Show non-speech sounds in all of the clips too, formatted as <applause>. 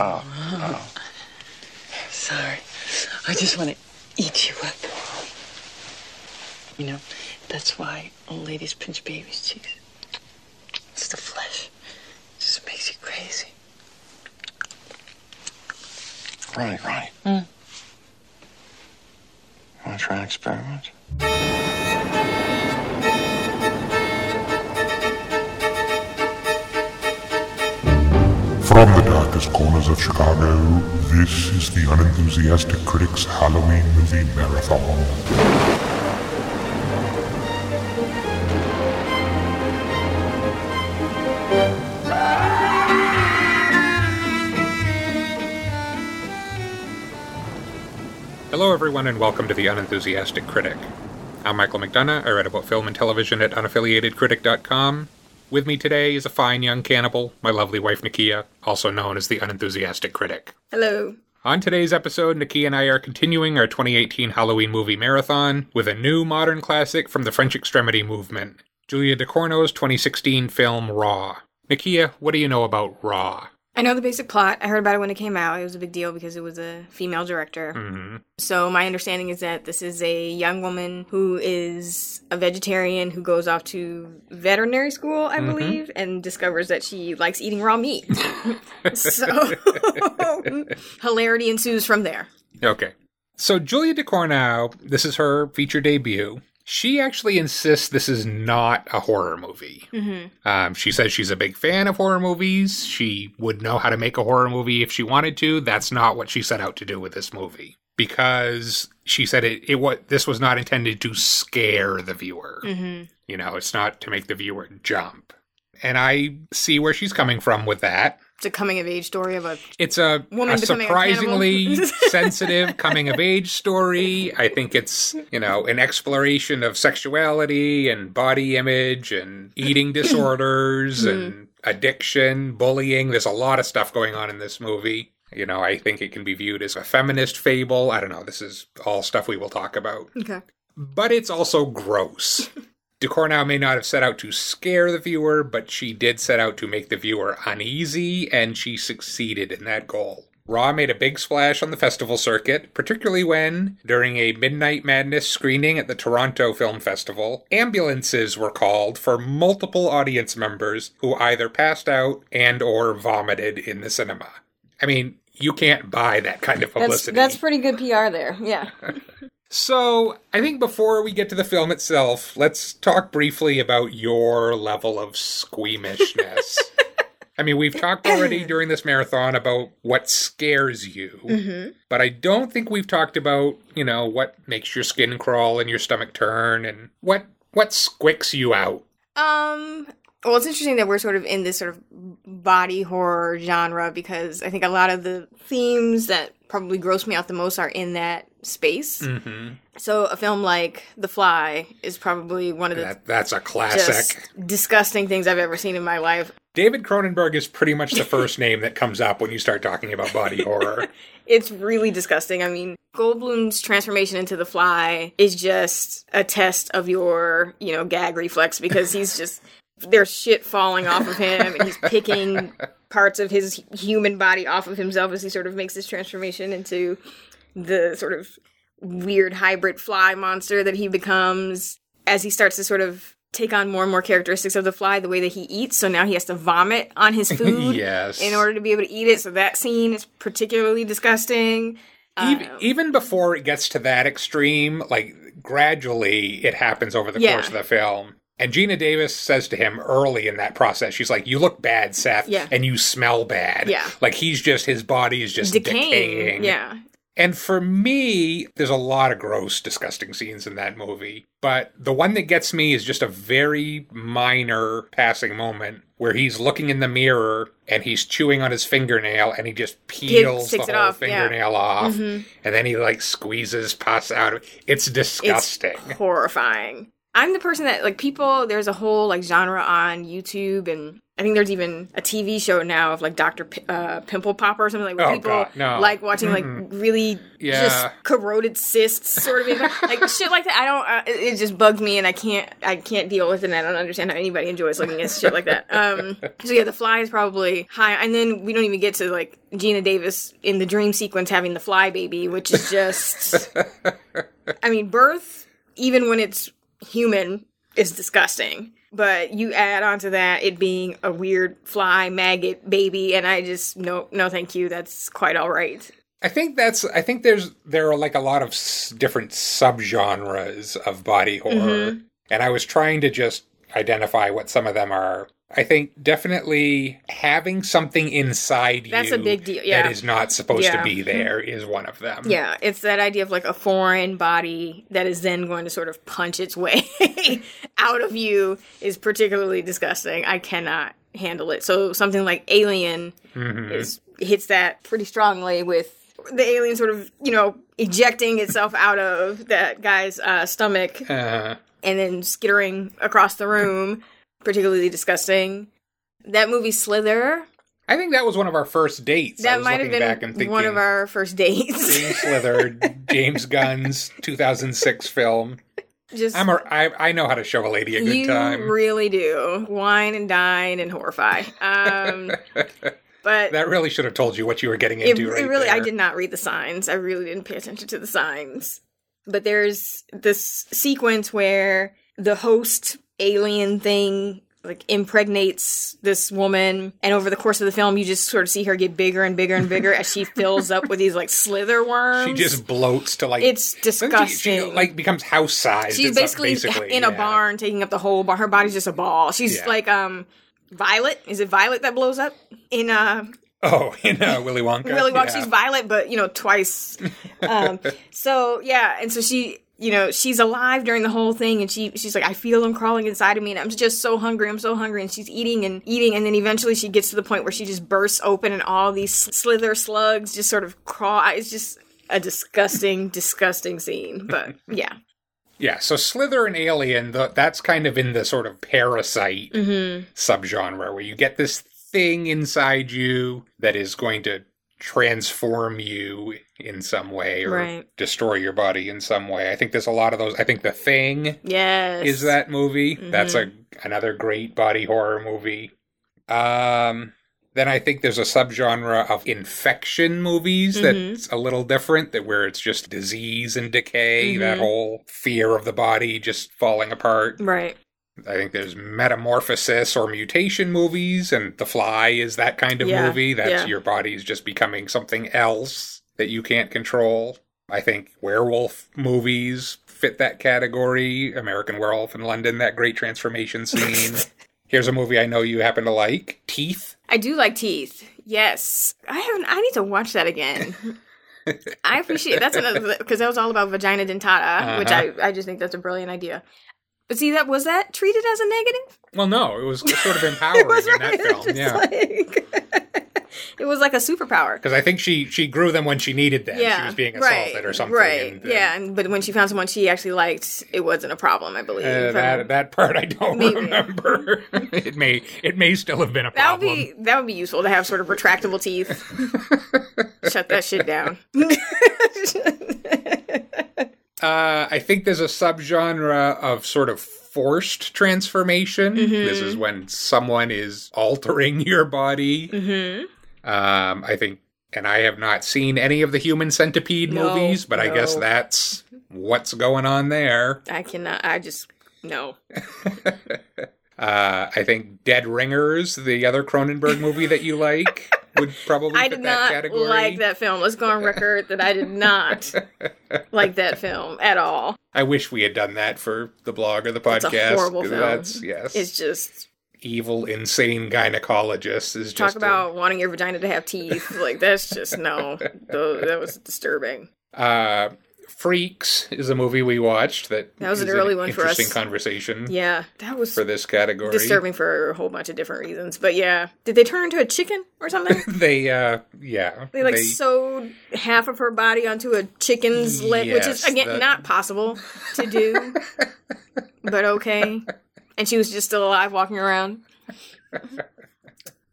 Oh, oh. Sorry. I just want to eat you up. You know, that's why old ladies pinch babies' cheeks. It's the flesh. It just makes you crazy. Ronnie, Ronnie. Hmm. You want to try an experiment? Darkest corners of Chicago, this is the Unenthusiastic Critics Halloween Movie Marathon. Hello, everyone, and welcome to The Unenthusiastic Critic. I'm Michael McDonough. I write about film and television at unaffiliatedcritic.com. With me today is a fine young cannibal, my lovely wife Nakia, also known as The Unenthusiastic Critic. Hello. On today's episode, Nakia and I are continuing our 2018 Halloween movie marathon with a new modern classic from the French extremity movement, Julia Ducournau's 2016 film Raw. Nakia, what do you know about Raw? I know the basic plot. I heard about it when it came out. It was a big deal because it was a female director. hmm So my understanding is that this is a young woman who is a vegetarian who goes off to veterinary school, I believe, and discovers that she likes eating raw meat. <laughs> so <laughs> hilarity ensues from there. Okay. So Julia Ducournau, this is her feature debut. She actually insists this is not a horror movie. Mm-hmm. Um, she says she's a big fan of horror movies. She would know how to make a horror movie if she wanted to. That's not what she set out to do with this movie because she said it. It what this was not intended to scare the viewer. Mm-hmm. You know, it's not to make the viewer jump. And I see where she's coming from with that. It's a coming of age story of a It's a, Woman a becoming a surprisingly <laughs> sensitive coming of age story. I think it's, you know, an exploration of sexuality and body image and eating <laughs> disorders and mm-hmm. addiction, bullying. There's a lot of stuff going on in this movie. You know, I think it can be viewed as a feminist fable. I don't know. This is all stuff we will talk about. okay. But it's also gross. <laughs> Ducournau may not have set out to scare the viewer, but she did set out to make the viewer uneasy, and she succeeded in that goal. Raw made a big splash on the festival circuit, particularly when, during a Midnight Madness screening at the Toronto Film Festival, ambulances were called for multiple audience members who either passed out and or vomited in the cinema. I mean, you can't buy that kind of That's publicity. that's pretty good PR there. Yeah. <laughs> So, I think before we get to the film itself, let's talk briefly about your level of squeamishness. <laughs> I mean, we've talked already <clears throat> during this marathon about what scares you, Mm-hmm. but I don't think we've talked about, you know, what makes your skin crawl and your stomach turn and what what squicks you out. Um. Well, it's interesting that we're sort of in this sort of body horror genre because I think a lot of the themes that probably gross me out the most are in that space. Mm-hmm. So a film like The Fly is probably one of the That, that's a classic. disgusting things I've ever seen in my life. David Cronenberg is pretty much the <laughs> first name that comes up when you start talking about body <laughs> horror. It's really disgusting. I mean, Goldblum's transformation into the fly is just a test of your, you know, gag reflex because he's just <laughs> there's shit falling off of him and he's picking parts of his human body off of himself as he sort of makes this transformation into the sort of weird hybrid fly monster that he becomes as he starts to sort of take on more and more characteristics of the fly the way that he eats so now he has to vomit on his <laughs> food yes. in order to be able to eat it. So that scene is particularly disgusting. even, Um, even before it gets to that extreme, like gradually it happens over the Yeah. course of the film. And Geena Davis says to him early in that process, she's like, "You look bad, Seth, Yeah. and you smell bad." Yeah. like he's just his body is just decaying. decaying. Yeah. And for me, there's a lot of gross, disgusting scenes in that movie. But the one that gets me is just a very minor passing moment where he's looking in the mirror and he's chewing on his fingernail and he just peels the whole off, yeah. fingernail off. Mhm. And then he like squeezes pus out of it. It's disgusting. Horrifying. I'm the person that like people there's a whole like genre on YouTube and I think there's even a TV show now of like Dr. P- uh, Pimple Popper or something like where Oh, people God, no. like watching like really Yeah. just corroded cysts sort of like shit like that. I don't. Uh, it, it just bugs me, and I can't. I can't deal with it. and I don't understand how anybody enjoys looking at shit like that. Um. So yeah, the fly is probably high, and then we don't even get to like Geena Davis in the dream sequence having the fly baby, which is just. <laughs> I mean, birth, even when it's human, is disgusting. But you add onto that it being a weird fly maggot baby, and I just no, no, thank you. That's quite all right. I think that's. I think there's there are like a lot of s- different subgenres of body horror, Mm-hmm. and I was trying to just identify what some of them are. I think definitely having something inside you That's a big deal, yeah. that is not supposed Yeah. to be there is one of them. Yeah, it's that idea of like a foreign body that is then going to sort of punch its way <laughs> out of you is particularly disgusting. I cannot handle it. So something like Alien is hits that pretty strongly with the alien sort of, you know, ejecting itself out of that guy's uh, stomach Uh, and then skittering across the room. Particularly disgusting. That movie Slither, I think that was one of our first dates. I that was might have looking back and been thinking, one of our first dates. Slither, <laughs> James Gunn's 2006 film. Just I'm a, I, I know how to show a lady a good you time. really do. Wine and dine and horrify. Um, <laughs> but that really should have told you what you were getting into. it right really, I did not read the signs. I really didn't pay attention to the signs. But there's this sequence where the host alien thing like impregnates this woman and over the course of the film you just sort of see her get bigger and bigger and <laughs> bigger as she fills up with these like slither worms She just bloats to like. it's disgusting She, she, like becomes house sized. she's basically, in a barn taking up the whole barn. Her body's just a ball. She's Yeah. like um Violet. Is it Violet that blows up in uh Oh, <laughs> in uh, Willy Wonka. Willy Wonka? Yeah. She's Violet, but you know twice. <laughs> um, so yeah, and so she. You know, she's alive during the whole thing, and she she's like, I feel them crawling inside of me, and I'm just so hungry. I'm so hungry, and she's eating and eating, and then eventually she gets to the point where she just bursts open, and all these slither slugs just sort of crawl. It's just a disgusting, <laughs> disgusting scene. But <laughs> yeah, Yeah, so Slither and Alien, the, that's kind of in the sort of parasite Mm-hmm. subgenre where you get this thing inside you that is going to transform you in some way or Right. destroy your body in some way. I think there's a lot of those. I think The Thing yes, is that movie. That's a Mm-hmm. another great body horror movie. Um then I think there's a subgenre of infection movies Mm-hmm. that's a little different, that where it's just disease and decay, Mm-hmm. that whole fear of the body just falling apart. right? I think there's metamorphosis or mutation movies, and The Fly is that kind of Yeah, movie. that yeah. your is just becoming something else that you can't control. I think werewolf movies fit that category. American Werewolf in London, that great transformation <laughs> scene. Here's a movie I know you happen to like Teeth. I do like teeth. Yes, I haven't. I need to watch that again. <laughs> I appreciate that's another because that was all about vagina dentata, which uh-huh. I I just think that's a brilliant idea. But see, that was that treated as a negative. Well, no, it was sort of <laughs> empowering in that film. Yeah. like- <laughs> it was like a superpower. Because I think she she grew them when she needed them. Yeah, she was being right, assaulted or something. Right. and, uh, yeah, and, but when she found someone she actually liked, it wasn't a problem. I believe. Uh, that that part I don't Maybe. remember. <laughs> it may it may still have been a that would problem. be that would be useful to have sort of retractable teeth. Shut that shit down. Uh, I think there's a subgenre of sort of forced transformation. Mm-hmm. This is when someone is altering <laughs> your body. mm-hmm. Um, I think, and I have not seen any of the Human Centipede No, movies, but I guess that's what's going on there. I cannot. I just no. <laughs> Uh, I think Dead Ringers, the other Cronenberg movie that you like, would <laughs> probably I did that not category. like that film. Let's go on record that I did not <laughs> like that film at all. I wish we had done that for the blog or the It's a podcast. horrible film. That's yes. It's just evil, insane gynecologist is talk just a- about wanting your vagina to have teeth. Like that's just no. <laughs> That was disturbing. uh, Freaks is a movie we watched that That was an early one for us. interesting conversation Yeah, that was for this category. disturbing for a whole bunch of different reasons. But yeah, did they turn into a chicken or something? <laughs> They uh yeah They like sewed half of her body onto a chicken's leg, which is again that- not possible to do, <laughs> but okay. And she was just still alive, walking around. <laughs>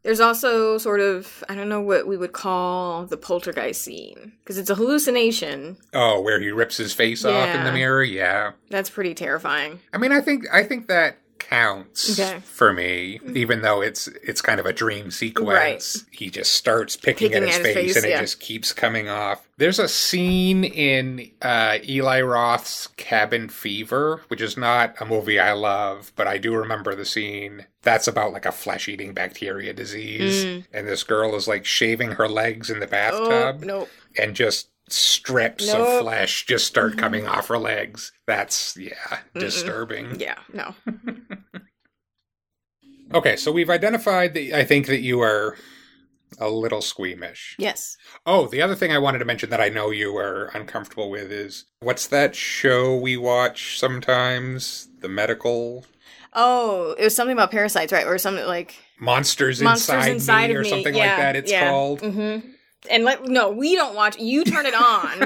There's also sort of I don't know what we would call the poltergeist scene because it's a hallucination. Oh, where he rips his face off in the mirror? Yeah. That's pretty terrifying. I mean, I think I think that counts Okay. for me, even though it's it's kind of a dream sequence. He just starts picking, Picking at his at his face, face, and yeah. it just keeps coming off. There's a scene in uh, Eli Roth's Cabin Fever, which is not a movie I love, but I do remember the scene. That's about like a flesh-eating bacteria disease, and this girl is like shaving her legs in the Oh bathtub nope. and just strips of flesh just start coming off her legs. That's yeah, disturbing. Yeah, no. <laughs> Okay, so we've identified that I think that you are a little squeamish. Yes. Oh, the other thing I wanted to mention that I know you are uncomfortable with is what's that show we watch sometimes? The medical Oh, it was something about parasites, right? Or something like monsters, monsters inside, inside me of or something yeah, like that. It's yeah. called. Mm-hmm. And like, no, we don't watch. You turn it on,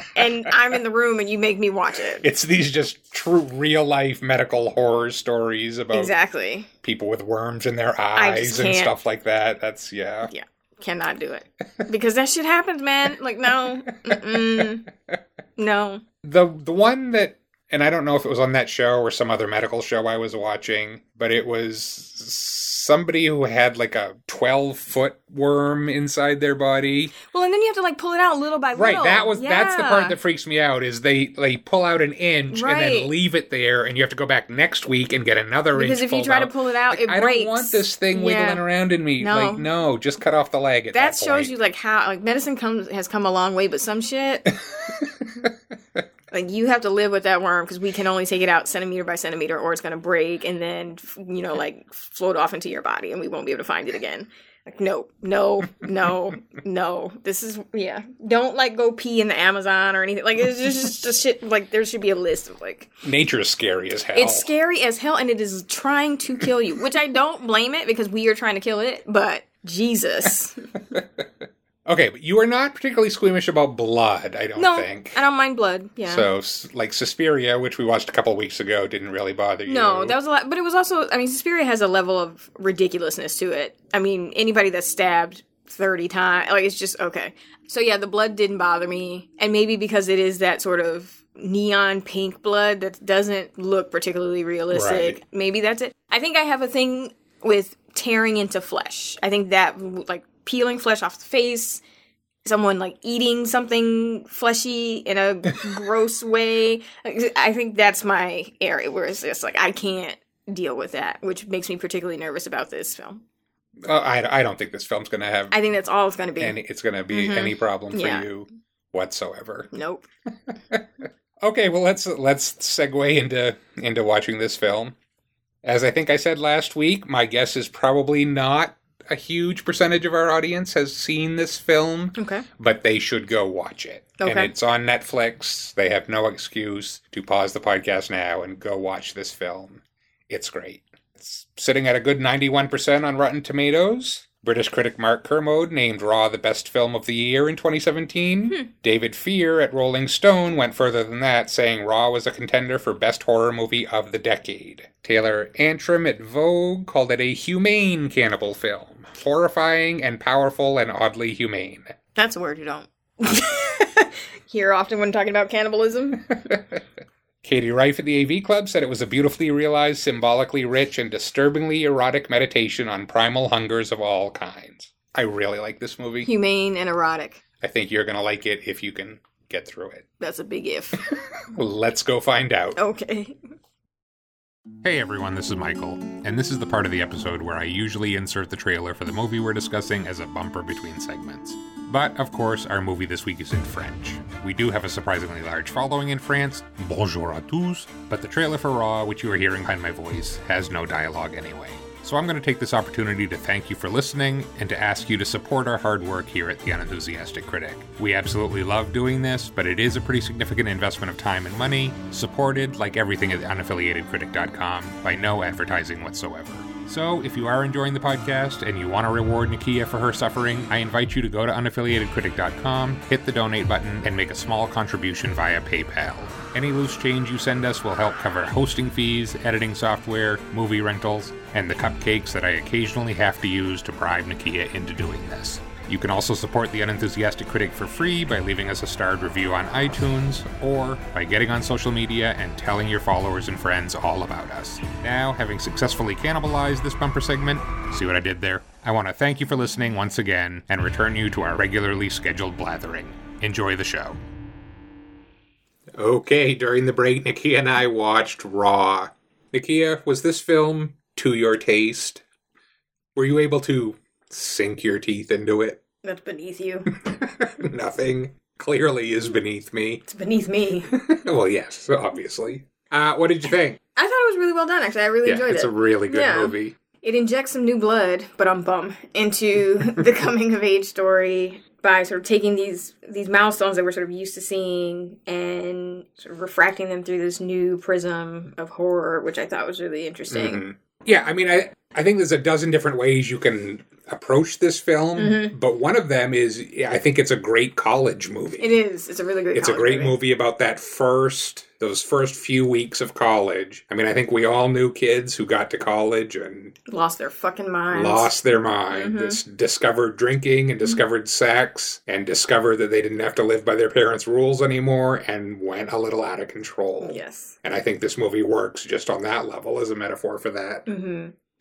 <laughs> and I'm in the room, and you make me watch it. it's these just true real life medical horror stories about Exactly. people with worms in their eyes and stuff like that. That's yeah. Yeah. Cannot do it because that shit happens, man. Like, no, no. The the one that and I don't know if it was on that show or some other medical show I was watching, but it was somebody who had like a 12 foot worm inside their body. Well, and then you have to like pull it out little by Right, little. Right. That was that's the part that freaks me out is they they pull out an inch and then leave it there and you have to go back next week and get another because inch Because if you try to pull it out, it I breaks. don't want this thing Yeah. wiggling around in me. No. Like no, just cut off the leg at That that, shows you like how like medicine comes has come a long way, but some shit. <laughs> Like you have to live with that worm because we can only take it out centimeter by centimeter, or it's gonna break and then you know <laughs> like float off into your body, and we won't be able to find it again. Like no, no, <laughs> no, no. This is yeah. Don't like go pee in the Amazon or anything. Like it's just just shit. Like there should be a list of like Nature is scary as hell. it's scary as hell, and it is trying to kill you. Which I don't blame it because we are trying to kill it, but Jesus. <laughs> Okay, but you are not particularly squeamish about blood, I don't No, think. I don't mind blood. Yeah. So, like Suspiria, which we watched a couple weeks ago, didn't really bother you. No, that was a lot, but it was also. I mean, Suspiria has a level of ridiculousness to it. I mean, anybody that's stabbed thirty times, like it's just okay. So yeah, the blood didn't bother me, and maybe because it is that sort of neon pink blood that doesn't look particularly realistic. Right. Maybe that's it. I think I have a thing with tearing into flesh. I think that like peeling flesh off the face. Someone like eating something fleshy in a <laughs> gross way. I think that's my area where it's just like I can't deal with that, which makes me particularly nervous about this film. Uh, I, I don't think this film's going to have I think that's all it's going to be. any. It's going to be Mhm. any problem for Yeah. you whatsoever. nope. <laughs> Okay, well let's let's segue into into watching this film. As I think I said last week, my guess is probably not a huge percentage of our audience has seen this film, Okay. but they should go watch it. And it's on Netflix. They have no excuse to pause the podcast now and go watch this film. It's great. It's sitting at a good 91% on Rotten Tomatoes. British critic Mark Kermode named Raw the best film of the year in 2017. Hmm. David Fear at Rolling Stone went further than that, saying Raw was a contender for best horror movie of the decade. Taylor Antrim at Vogue called it a humane cannibal film. Horrifying and powerful and oddly humane. That's a word you don't <laughs> hear often when talking about cannibalism. <laughs> Katie Rife at the AV Club said it was a beautifully realized, symbolically rich, and disturbingly erotic meditation on primal hungers of all kinds. I really like this movie. Humane and erotic. I think you're going to like it if you can get through it. That's a big if. <laughs> Let's go find out. Okay. Hey everyone, this is Michael, and this is the part of the episode where I usually insert the trailer for the movie we're discussing as a bumper between segments. But, of course, our movie this week is in French. We do have a surprisingly large following in France, bonjour à tous, but the trailer for Raw, which you are hearing behind my voice, has no dialogue anyway. So I'm going to take this opportunity to thank you for listening and to ask you to support our hard work here at The Unenthusiastic Critic. We absolutely love doing this, but it is a pretty significant investment of time and money, supported, like everything at unaffiliatedcritic.com, by no advertising whatsoever. So, if you are enjoying the podcast and you want to reward Nakia for her suffering, I invite you to go to unaffiliatedcritic.com, hit the donate button, and make a small contribution via PayPal. Any loose change you send us will help cover hosting fees, editing software, movie rentals, and the cupcakes that I occasionally have to use to bribe Nakia into doing this. You can also support The Unenthusiastic Critic for free by leaving us a starred review on iTunes or by getting on social media and telling your followers and friends all about us. Now, having successfully cannibalized this bumper segment, see what I did there? I want to thank you for listening once again and return you to our regularly scheduled blathering. Enjoy the show. Okay, during the break, Nakia and I watched Raw. Nakia, was this film to your taste? Were you able to sink your teeth into it? <laughs> That's beneath you. Nothing clearly is beneath me. It's beneath me. <laughs> well, yes, obviously. Uh, what did you think? I thought it was really well done. Actually, I really yeah, enjoyed it's it. It's a really good Yeah. movie. it injects some new blood, but I'm bum into <laughs> the coming of age story by sort of taking these these milestones that we're sort of used to seeing and sort of refracting them through this new prism of horror, which I thought was really interesting. Mhm. Yeah, I mean, I I think there's a dozen different ways you can approach this film, Mm-hmm. but one of them is I think it's a great college movie. It is. It's a really great. It's a great movie about that first, those first few weeks of college. I mean, I think we all knew kids who got to college and Lost their fucking minds. lost their mind, Mhm. dis- discovered drinking and discovered sex, and discovered that they didn't have to live by their parents' rules anymore, and went a little out of control. Yes. And I think this movie works just on that level as a metaphor for that.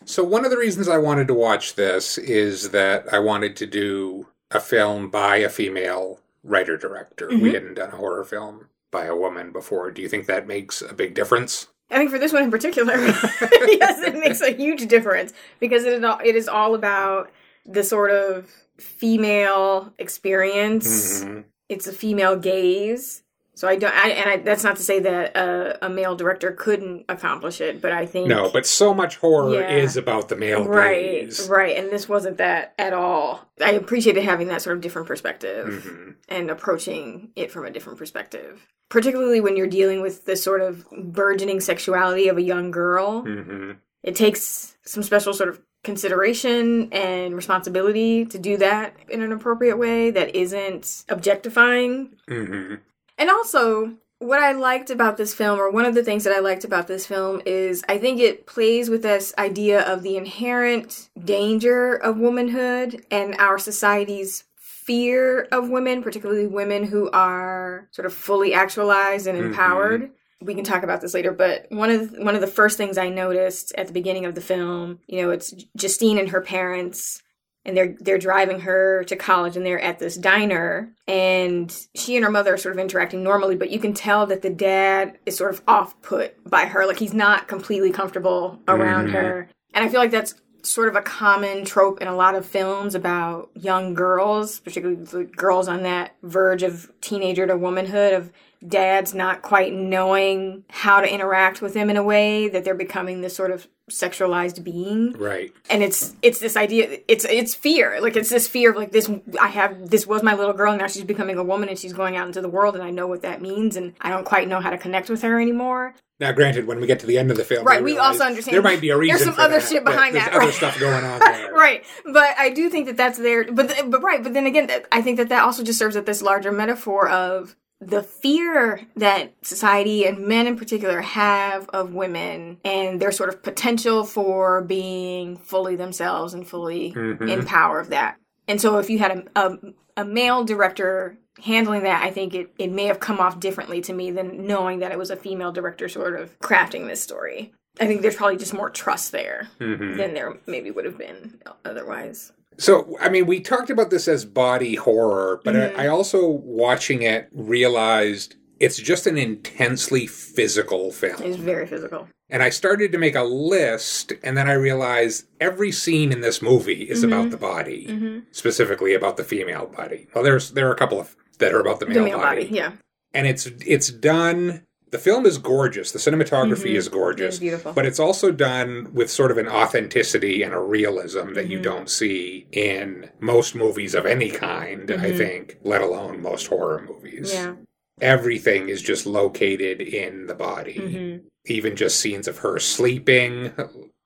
So, one of the reasons I wanted to watch this is that I wanted to do a film by a female writer director. We Mhm. hadn't done a horror film by a woman before. Do you think that makes a big difference? I think for this one in particular, <laughs> yes, it makes a huge difference because it is all, it is all about the sort of female experience. Mhm. It's a female gaze. So I don't, I, and I, that's not to say that a, a male director couldn't accomplish it, but I think No, but so much horror Yeah. is about the male right, gaze. right, and this wasn't that at all. I appreciated having that sort of different perspective Mhm. and approaching it from a different perspective, particularly when you're dealing with the sort of burgeoning sexuality of a young girl. Mhm. it takes some special sort of consideration and responsibility to do that in an appropriate way that isn't objectifying. Mhm. And also, what I liked about this film, or one of the things that I liked about this film, is I think it plays with this idea of the inherent danger of womanhood and our society's fear of women, particularly women who are sort of fully actualized and Mhm. empowered. We can talk about this later, but one of the, one of the first things I noticed at the beginning of the film, you know, it's Justine and her parents and they're they're driving her to college and they're at this diner and she and her mother are sort of interacting normally but you can tell that the dad is sort of off put by her like he's not completely comfortable around Mhm. her and i feel like that's sort of a common trope in a lot of films about young girls particularly the girls on that verge of teenager to womanhood of dads not quite knowing how to interact with them in a way that they're becoming this sort of sexualized being Right. and it's it's this idea it's it's fear like it's this fear of like this i have this was my little girl and now she's becoming a woman and she's going out into the world and i know what that means and i don't quite know how to connect with her anymore Now, granted, when we get to the end of the film, Right, we also understand there might be a reason. there's some other that, shit behind there's that, Other right. stuff going on <laughs> there. right but i do think that that's there but but right but then again i think that that also just serves as this larger metaphor of the fear that society and men in particular have of women and their sort of potential for being fully themselves and fully Mhm. in power of that. And so if you had a, a, a male director handling that, I think it, it may have come off differently to me than knowing that it was a female director sort of crafting this story. I think there's probably just more trust there Mhm. than there maybe would have been otherwise. So, I mean, we talked about this as body horror, but Mhm. I, I also, watching it, realized it's just an intensely physical film. It's very physical. And I started to make a list, and then I realized every scene in this movie is Mm-hmm. about the body, specifically about the female body. Well, there's there are a couple of that are about the male, the male body, yeah. and it's it's done. The film is gorgeous. The cinematography Mhm. is gorgeous. It's beautiful. But it's also done with sort of an authenticity and a realism that you Mhm. don't see in most movies of any kind, I Mhm. think, let alone most horror movies. Yeah. Everything is just located in the body. hmm Even just scenes of her sleeping,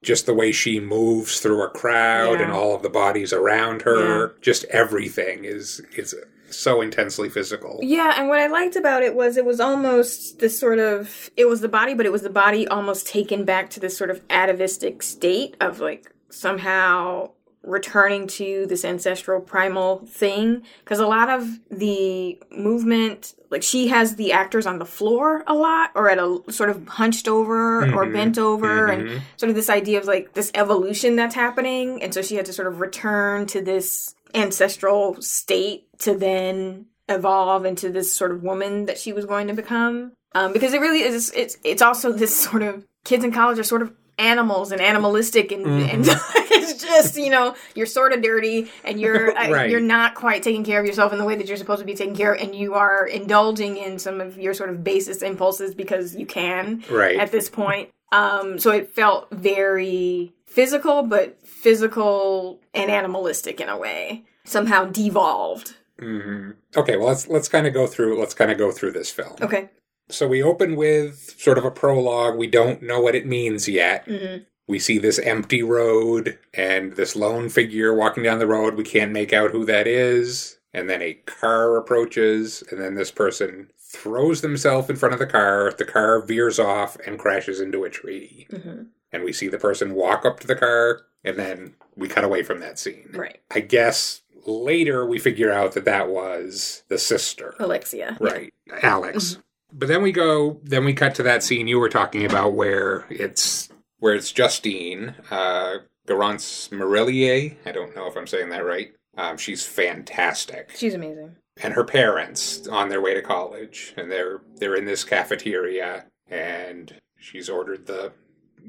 just the way she moves through a crowd Yeah. and all of the bodies around her, just everything is is so intensely physical. Yeah, and what I liked about it was it was almost this sort of it was the body, but it was the body almost taken back to this sort of atavistic state of like somehow returning to this ancestral primal thing because a lot of the movement like she has the actors on the floor a lot or at a sort of hunched over or Mhm. bent over and Mhm. sort of this idea of like this evolution that's happening and so she had to sort of return to this ancestral state to then evolve into this sort of woman that she was going to become um, because it really is it's it's also this <laughs> sort of kids in college are sort of animals and animalistic and, and <laughs> it's just you know you're sort of dirty and you're <laughs> uh, Right. you're not quite taking care of yourself in the way that you're supposed to be taking care of and you are indulging in some of your sort of basest impulses because you can Right. at this point. Um, so it felt very physical, but physical and animalistic in a way. Somehow devolved. hmm Okay, well let's let's kind of go through let's kind of go through this film. Okay. So we open with sort of a prologue. We don't know what it means yet. hmm We see this empty road and this lone figure walking down the road. We can't make out who that is. And then a car approaches, and then this person throws themselves in front of the car. The car veers off and crashes into a tree. hmm And we see the person walk up to the car, and then we cut away from that scene. Right. I guess later we figure out that that was the sister. Alexia. Right. Alex. But then we go then we cut to that scene you were talking about where it's where it's Justine, uh Garance Marillier. I don't know if I'm saying that right. Um, she's fantastic. She's amazing. And her parents on their way to college. And they're they're in this cafeteria and she's ordered the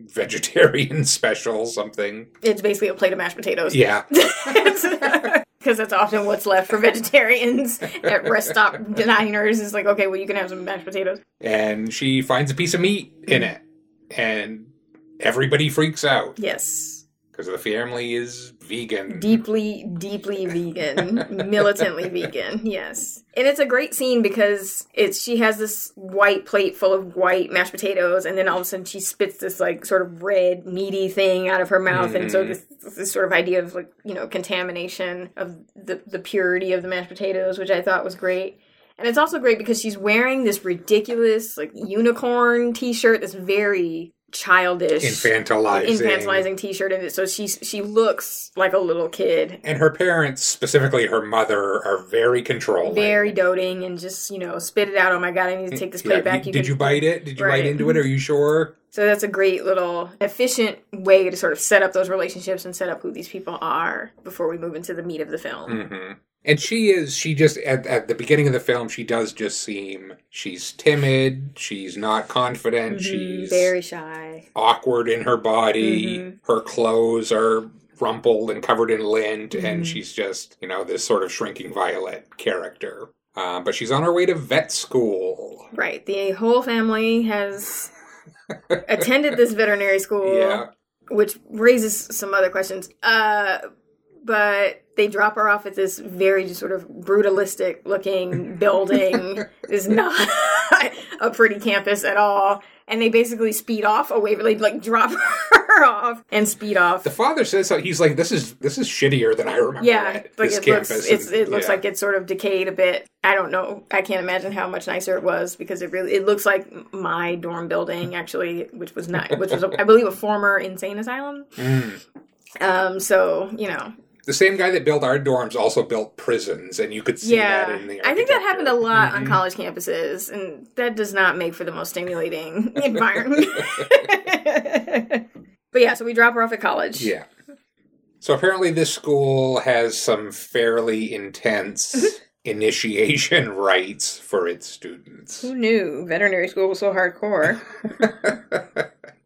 vegetarian <laughs> special something. It's basically a plate of mashed potatoes. Yeah. <laughs> Because <laughs> that's often what's left for vegetarians at rest stop diners. Is like, okay, well, you can have some mashed potatoes. And she finds a piece of meat in it. And everybody freaks out. Yes. because the family is vegan. deeply, deeply vegan, militantly vegan. Yes, and it's a great scene because it's she has this white plate full of white mashed potatoes, and then all of a sudden she spits this like sort of red meaty thing out of her mouth, and so mm. this this sort of idea of like you know contamination of the the purity of the mashed potatoes, which I thought was great. And it's also great because she's wearing this ridiculous like unicorn T-shirt that's very childish, infantilizing. infantilizing T-shirt, and so she's she looks like a little kid, And her parents, specifically her mother, are very controlling. very doting, and just you know spit it out. Oh my god, I need to take this plate Yeah, back. you- did can- you bite it? Did you Right. bite into it? Are you sure? So that's a great little efficient way to sort of set up those relationships and set up who these people are before we move into the meat of the film. hmm And she is, she just, at, at the beginning of the film, she does just seem, she's timid, she's not confident, Mhm, she's very shy. awkward in her body, Mhm. her clothes are rumpled and covered in lint, Mhm. and she's just, you know, this sort of shrinking violet character. Um, but she's on her way to vet school. Right. The whole family has <laughs> attended this veterinary school. Yeah. which raises some other questions. Uh, but they drop her off at this very sort of brutalistic looking <laughs> building. is not <laughs> a pretty campus at all. And they basically speed off away, they like drop <laughs> her off and speed off. The father says. He's like, "This is this is shittier than I remember." Yeah, it, like this it looks, campus." it's, and- it looks yeah. like it's sort of decayed a bit. I don't know. I can't imagine how much nicer it was because it really it looks like my dorm building actually, which was not, which was I believe a former insane asylum. Mm. Um, so you know, The same guy that built our dorms also built prisons, and you could see yeah, that in the. I think that happened a lot on Mhm. college campuses, and that does not make for the most stimulating <laughs> environment. <laughs> but yeah, so we drop her off at college. Yeah. So apparently, this school has some fairly intense Mm-hmm. <laughs> initiation rites for its students. Who knew veterinary school was so hardcore?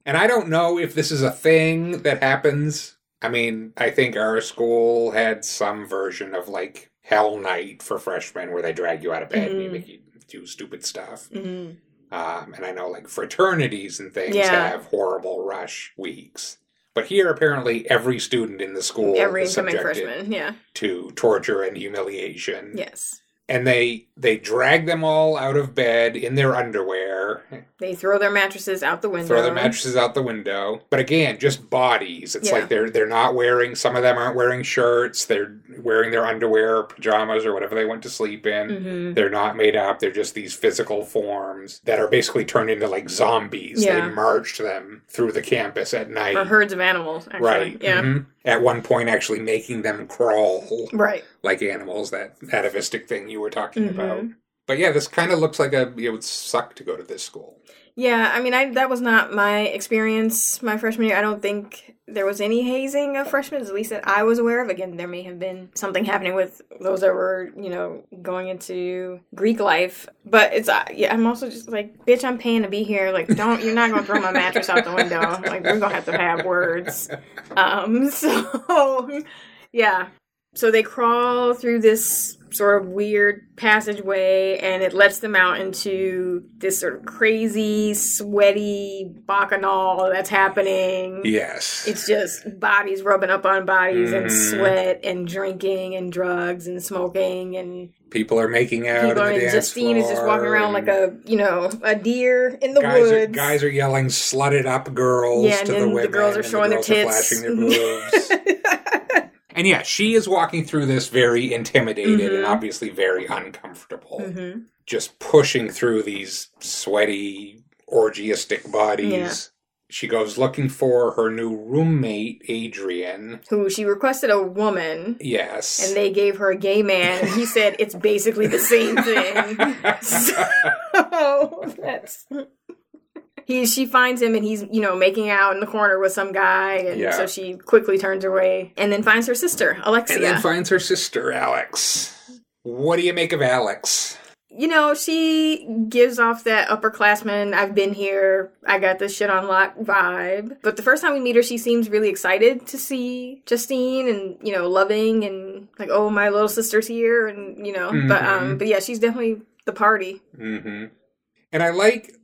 and I don't know if this is a thing that happens. I mean, I think our school had some version of like Hell Night for freshmen where they drag you out of bed and you Mhm. make you do stupid stuff. hmm Um, and I know like fraternities and things Yeah. have horrible rush weeks. But here, apparently, every student in the school Every is incoming subjected freshman, yeah, to torture and humiliation. yes. And they they drag them all out of bed in their underwear, They throw their mattresses out the window. throw their mattresses out the window. But again, just bodies. It's Yeah. like they're they're not wearing. Some of them aren't wearing shirts. They're wearing their underwear, or pajamas, or whatever they went to sleep in. Mhm. They're not made up. They're just these physical forms that are basically turned into like zombies. Yeah. They marched them through the campus at night. Or herds of animals, actually. Right. Yeah. mhm. At one point, actually making them crawl Right. Like animals. That atavistic thing you were talking Mhm. about. But yeah, this kind of looks like a. It would suck to go to this school. Yeah, I mean, I that was not my experience my freshman year. I don't think there was any hazing of freshmen, at least that I was aware of. Again, there may have been something happening with those that were, you know, going into Greek life. But it's, uh, yeah, I'm also just like, bitch, I'm paying to be here. Like, don't, you're not going to throw my mattress out the window. Like, we're going to have to have words. Um, <laughs> so, yeah. So they crawl through this sort of weird passageway and it lets them out into this sort of crazy, sweaty bacchanal that's happening. Yes. It's just bodies rubbing up on bodies and Mhm. sweat and drinking and drugs and smoking and people are making out. people are the Justine is just walking around like a you know a deer in the guys Are, woods. guys are yelling "slutted up girls" Yeah, and to the then the women. girls are the showing their girls are tits. flashing their <laughs> boobs. And yeah, she is walking through this very intimidated and Mhm. obviously very uncomfortable. hmm Just pushing through these sweaty, orgiastic bodies. Yeah. She goes looking for her new roommate, Adrian. Who she requested a woman. Yes. And they gave her a gay man, and he said it's basically the same thing. <laughs> <laughs> So that's he. She finds him, and he's you know making out in the corner with some guy, and Yeah. so she quickly turns away, and then finds her sister Alexia. and then finds her sister, Alex. What do you make of Alex? you know, she gives off that upperclassman, I've been here, I got this shit on lock vibe. But the first time we meet her, she seems really excited to see Justine and, you know, loving and like, oh, my little sister's here and, you know, but, um, Mhm. but yeah, she's definitely the party. hmm And I like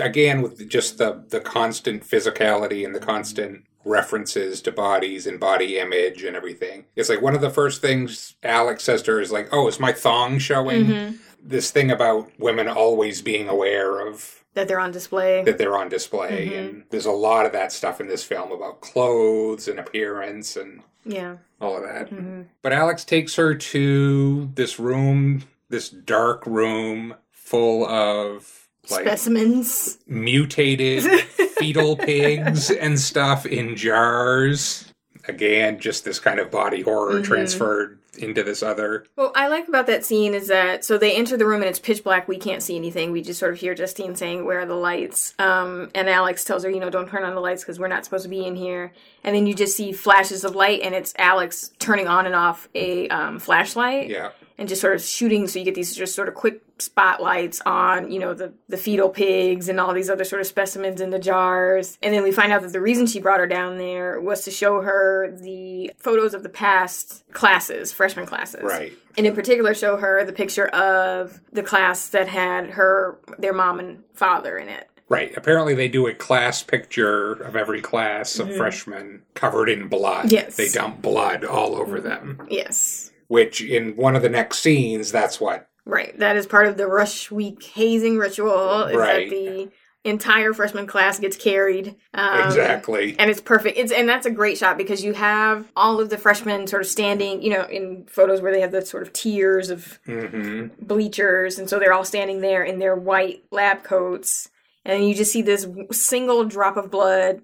again with just the the constant physicality and the constant references to bodies and body image and everything. It's like one of the first things Alex says to her is like, "Oh, is my thong showing?" Mhm. This thing about women always being aware of That they're on display. that they're on display, Mhm. and there's a lot of that stuff in this film about clothes and appearance and yeah. all of that. hmm But Alex takes her to this room, this dark room full of like Specimens. mutated <laughs> fetal pigs and stuff in jars. Again, just this kind of body horror Mhm. transferred into this other. What I like about that scene is that so they enter the room and it's pitch black. We can't see anything. We just sort of hear Justine saying, "Where are the lights?" Um, and Alex tells her, "You know, don't turn on the lights because we're not supposed to be in here." And then you just see flashes of light, and it's Alex turning on and off a um, flashlight Yeah. and just sort of shooting. So you get these just sort of quick spotlights on, you know, the the fetal pigs and all these other sort of specimens in the jars. And then we find out that the reason she brought her down there was to show her the photos of the past classes, freshman classes Right. and in particular show her the picture of the class that had her their mom and father in it Right. Apparently, they do a class picture of every class of mm-hmm. freshmen covered in blood. Yes. They dump blood all over them. yes Which, in one of the next scenes, that's what. Right that is part of the rush week hazing ritual is Right. that the entire freshman class gets carried um, exactly. and it's perfect it's and that's a great shot because you have all of the freshmen sort of standing you know in photos where they have the sort of tiers of hmm bleachers and so they're all standing there in their white lab coats and you just see this single drop of blood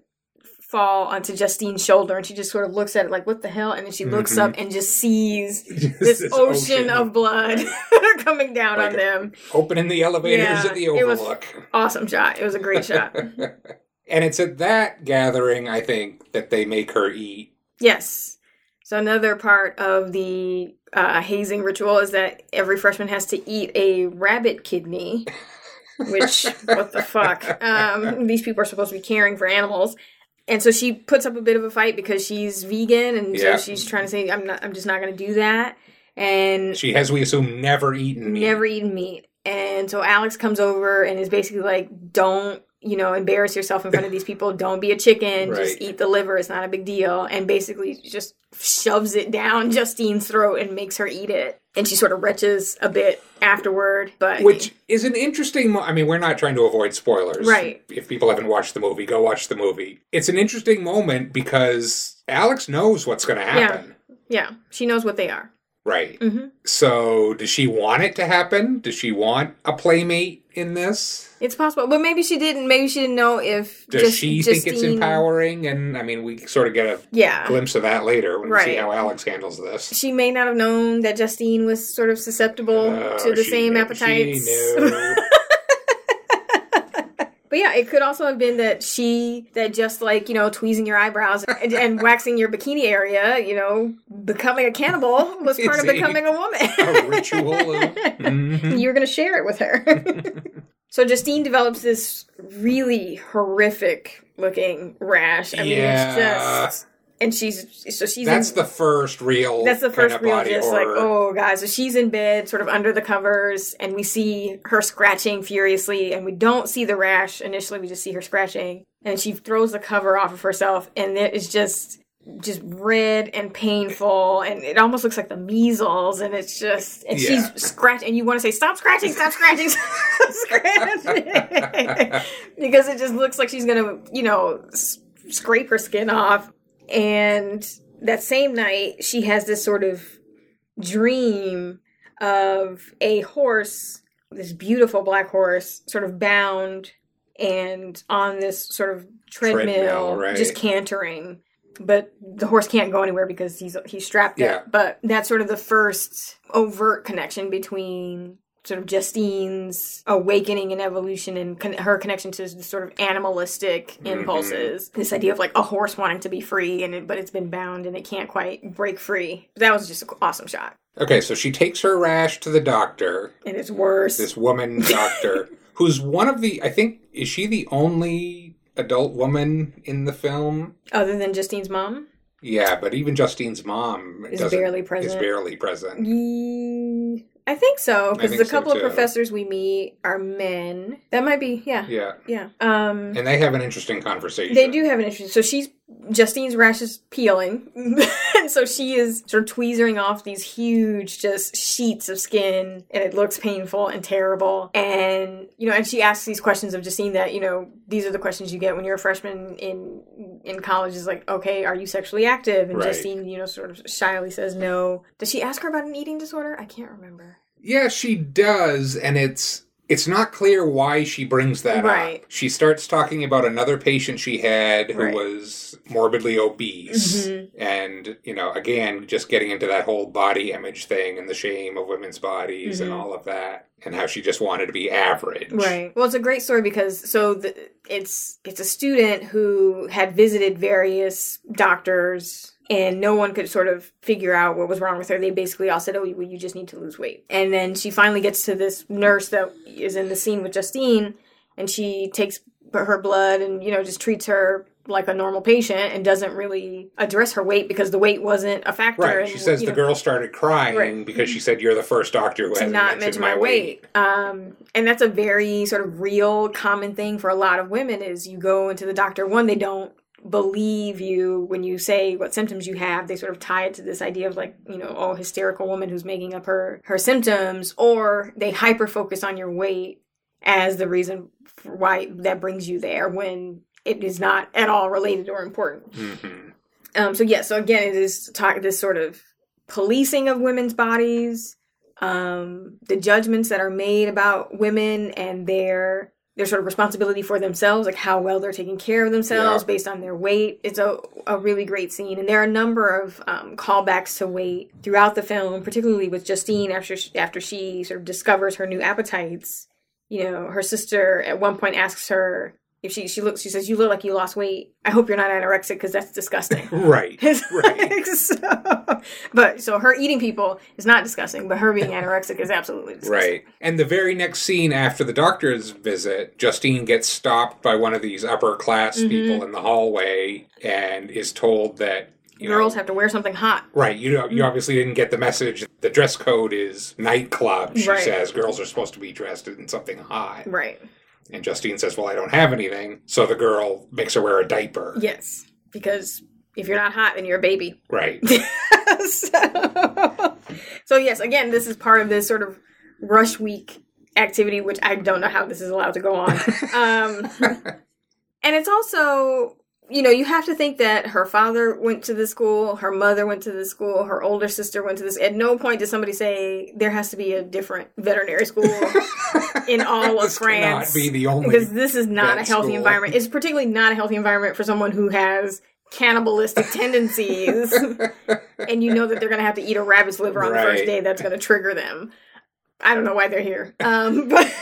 fall onto Justine's shoulder and she just sort of looks at it like what the hell? And then she looks Mhm. up and just sees <laughs> this, ocean, of blood <laughs> coming down Like on them. Opening the elevators Yeah, at the Overlook. awesome shot. It was a great shot. <laughs> And it's at that gathering, I think, that they make her eat. yes. So another part of the uh, hazing ritual is that every freshman has to eat a rabbit kidney which what the fuck? Um, these people are supposed to be caring for animals and so she puts up a bit of a fight because she's vegan and Yeah. so she's trying to say i'm not i'm just not going to do that. And She has, we assume, never eaten meat. never eaten meat. And so alex comes over and is basically like don't you know embarrass yourself in front of these people. Don't be a chicken. Just eat the liver. It's not a big deal. And basically just shoves it down <laughs> justine's throat and makes her eat it and she sort of retches a bit afterward. But Which is an interesting. Mo- I mean, we're not trying to avoid spoilers, Right. If people haven't watched the movie, go watch the movie. It's an interesting moment because Alex knows what's going to happen, yeah, she knows what they are. Right? hmm So, does she want it to happen? Does she want a playmate in this? It's possible, but maybe she didn't. Maybe she didn't know if. Does just, she think it's empowering? And I mean, we sort of get a Yeah. glimpse of that later when we see how Alex handles this. She may not have known that Justine was sort of susceptible Oh, to the she same knew- appetites. <laughs> But yeah, it could also have been that she, that just like, you know, tweezing your eyebrows and, and <laughs> waxing your bikini area, you know, becoming a cannibal was part of Is a- becoming a woman. a ritual. Of, <laughs> Mhm. You're going to share it with her. <laughs> so Justine develops this really horrific looking rash. I mean, Yeah. it's just. And she's so she's That's in, the first real. that's the kind first of real just like oh god so she's in bed sort of under the covers and we see her scratching furiously and we don't see the rash initially we just see her scratching and she throws the cover off of herself and it is just just red and painful and it almost looks like the measles and it's just and Yeah. she's scratching and you want to say stop scratching stop scratching <laughs> stop scratching <laughs> because it just looks like she's gonna you know s- scrape her skin off and that same night she has this sort of dream of a horse this beautiful black horse sort of bound and on this sort of treadmill, Treadmill, right. just cantering but the horse can't go anywhere because he's he's strapped Yeah. up but that's sort of the first overt connection between sort of Justine's awakening and evolution and con- her connection to the sort of animalistic Mm-hmm. impulses. This idea of like a horse wanting to be free and it, but it's been bound and it can't quite break free. That was just an awesome shot. Okay, so she takes her rash to the doctor. And it's worse. This woman doctor, <laughs> who's one of the. I think is she the only adult woman in the film? Other than Justine's mom? Yeah, but even Justine's mom Is barely present. Is barely present. I think so because think the so, couple of professors we meet are men. That might be yeah, Yeah, yeah. Um, and they have an interesting conversation. They do have an interesting. So she's Justine's rash is peeling, <laughs> and so she is sort of tweezering off these huge, just sheets of skin, and it looks painful and terrible. And you know, and she asks these questions of Justine that you know these are the questions you get when you're a freshman in in college. Is like, okay, are you sexually active? And Right. Justine, you know, sort of shyly says no. Does she ask her about an eating disorder? I can't remember. Yeah, she does, and it's it's not clear why she brings that Right. up. She starts talking about another patient she had who Right. was morbidly obese, Mm-hmm. and you know, again, just getting into that whole body image thing and the shame of women's bodies and all of that, and how she just wanted to be average. Mm-hmm. Right. Well, it's a great story because so the, it's it's a student who had visited various doctors and no one could sort of figure out what was wrong with her. They basically all said, "Oh, well, you just need to lose weight." And then she finally gets to this nurse that is in the scene with Justine, and she takes her blood and you know just treats her like a normal patient and doesn't really address her weight because the weight wasn't a factor. Right. and, She says the know, girl started crying Right. because she said, "You're the first doctor who to not mention my weight. Um, and that's a very sort of real common thing for a lot of women is you go into the doctor, one, they don't believe you when you say what symptoms you have. They sort of tie it to this idea of like, you know, all hysterical woman who's making up her, her symptoms, or they hyper focus on your weight as the reason for why that brings you there when it is not at all related or important. hmm Um, so yeah, so again, it is talk this sort of policing of women's bodies, um, the judgments that are made about women and their their sort of responsibility for themselves, like how well they're taking care of themselves Yeah. based on their weight. It's a a really great scene, and there are a number of um, callbacks to weight throughout the film, particularly with Justine after she, after she sort of discovers her new appetites. You know, her sister at one point asks her if she she looks. She says, "You look like you lost weight. I hope you're not anorexic because that's disgusting." <laughs> Right. <laughs> Right. so, but so her eating people is not disgusting, but her being <laughs> anorexic is absolutely disgusting. Right. And the very next scene after the doctor's visit, Justine gets stopped by one of these upper class Mm-hmm. people in the hallway and is told that you Girls know, have to wear something hot. Right, you know, you obviously didn't get the message. The dress code is nightclub. She Right. says girls are supposed to be dressed in something hot, Right. And Justine says, "Well, I don't have anything." So the girl makes her wear a diaper. Yes, because if you're not hot, then you're a baby. Right. <laughs> so, so yes, again, this is part of this sort of rush week activity, which I don't know how this is allowed to go on. <laughs> Um, and it's also, you know, you have to think that her father went to the school, her mother went to the school, her older sister went to this. At no point does somebody say there has to be a different veterinary school <laughs> in all of This cannot France be the only because this is not a healthy school. environment. It's particularly not a healthy environment for someone who has cannibalistic tendencies <laughs> and you know that they're going to have to eat a rabbit's liver on the first day that's going to trigger them i don't know why they're here um <laughs> but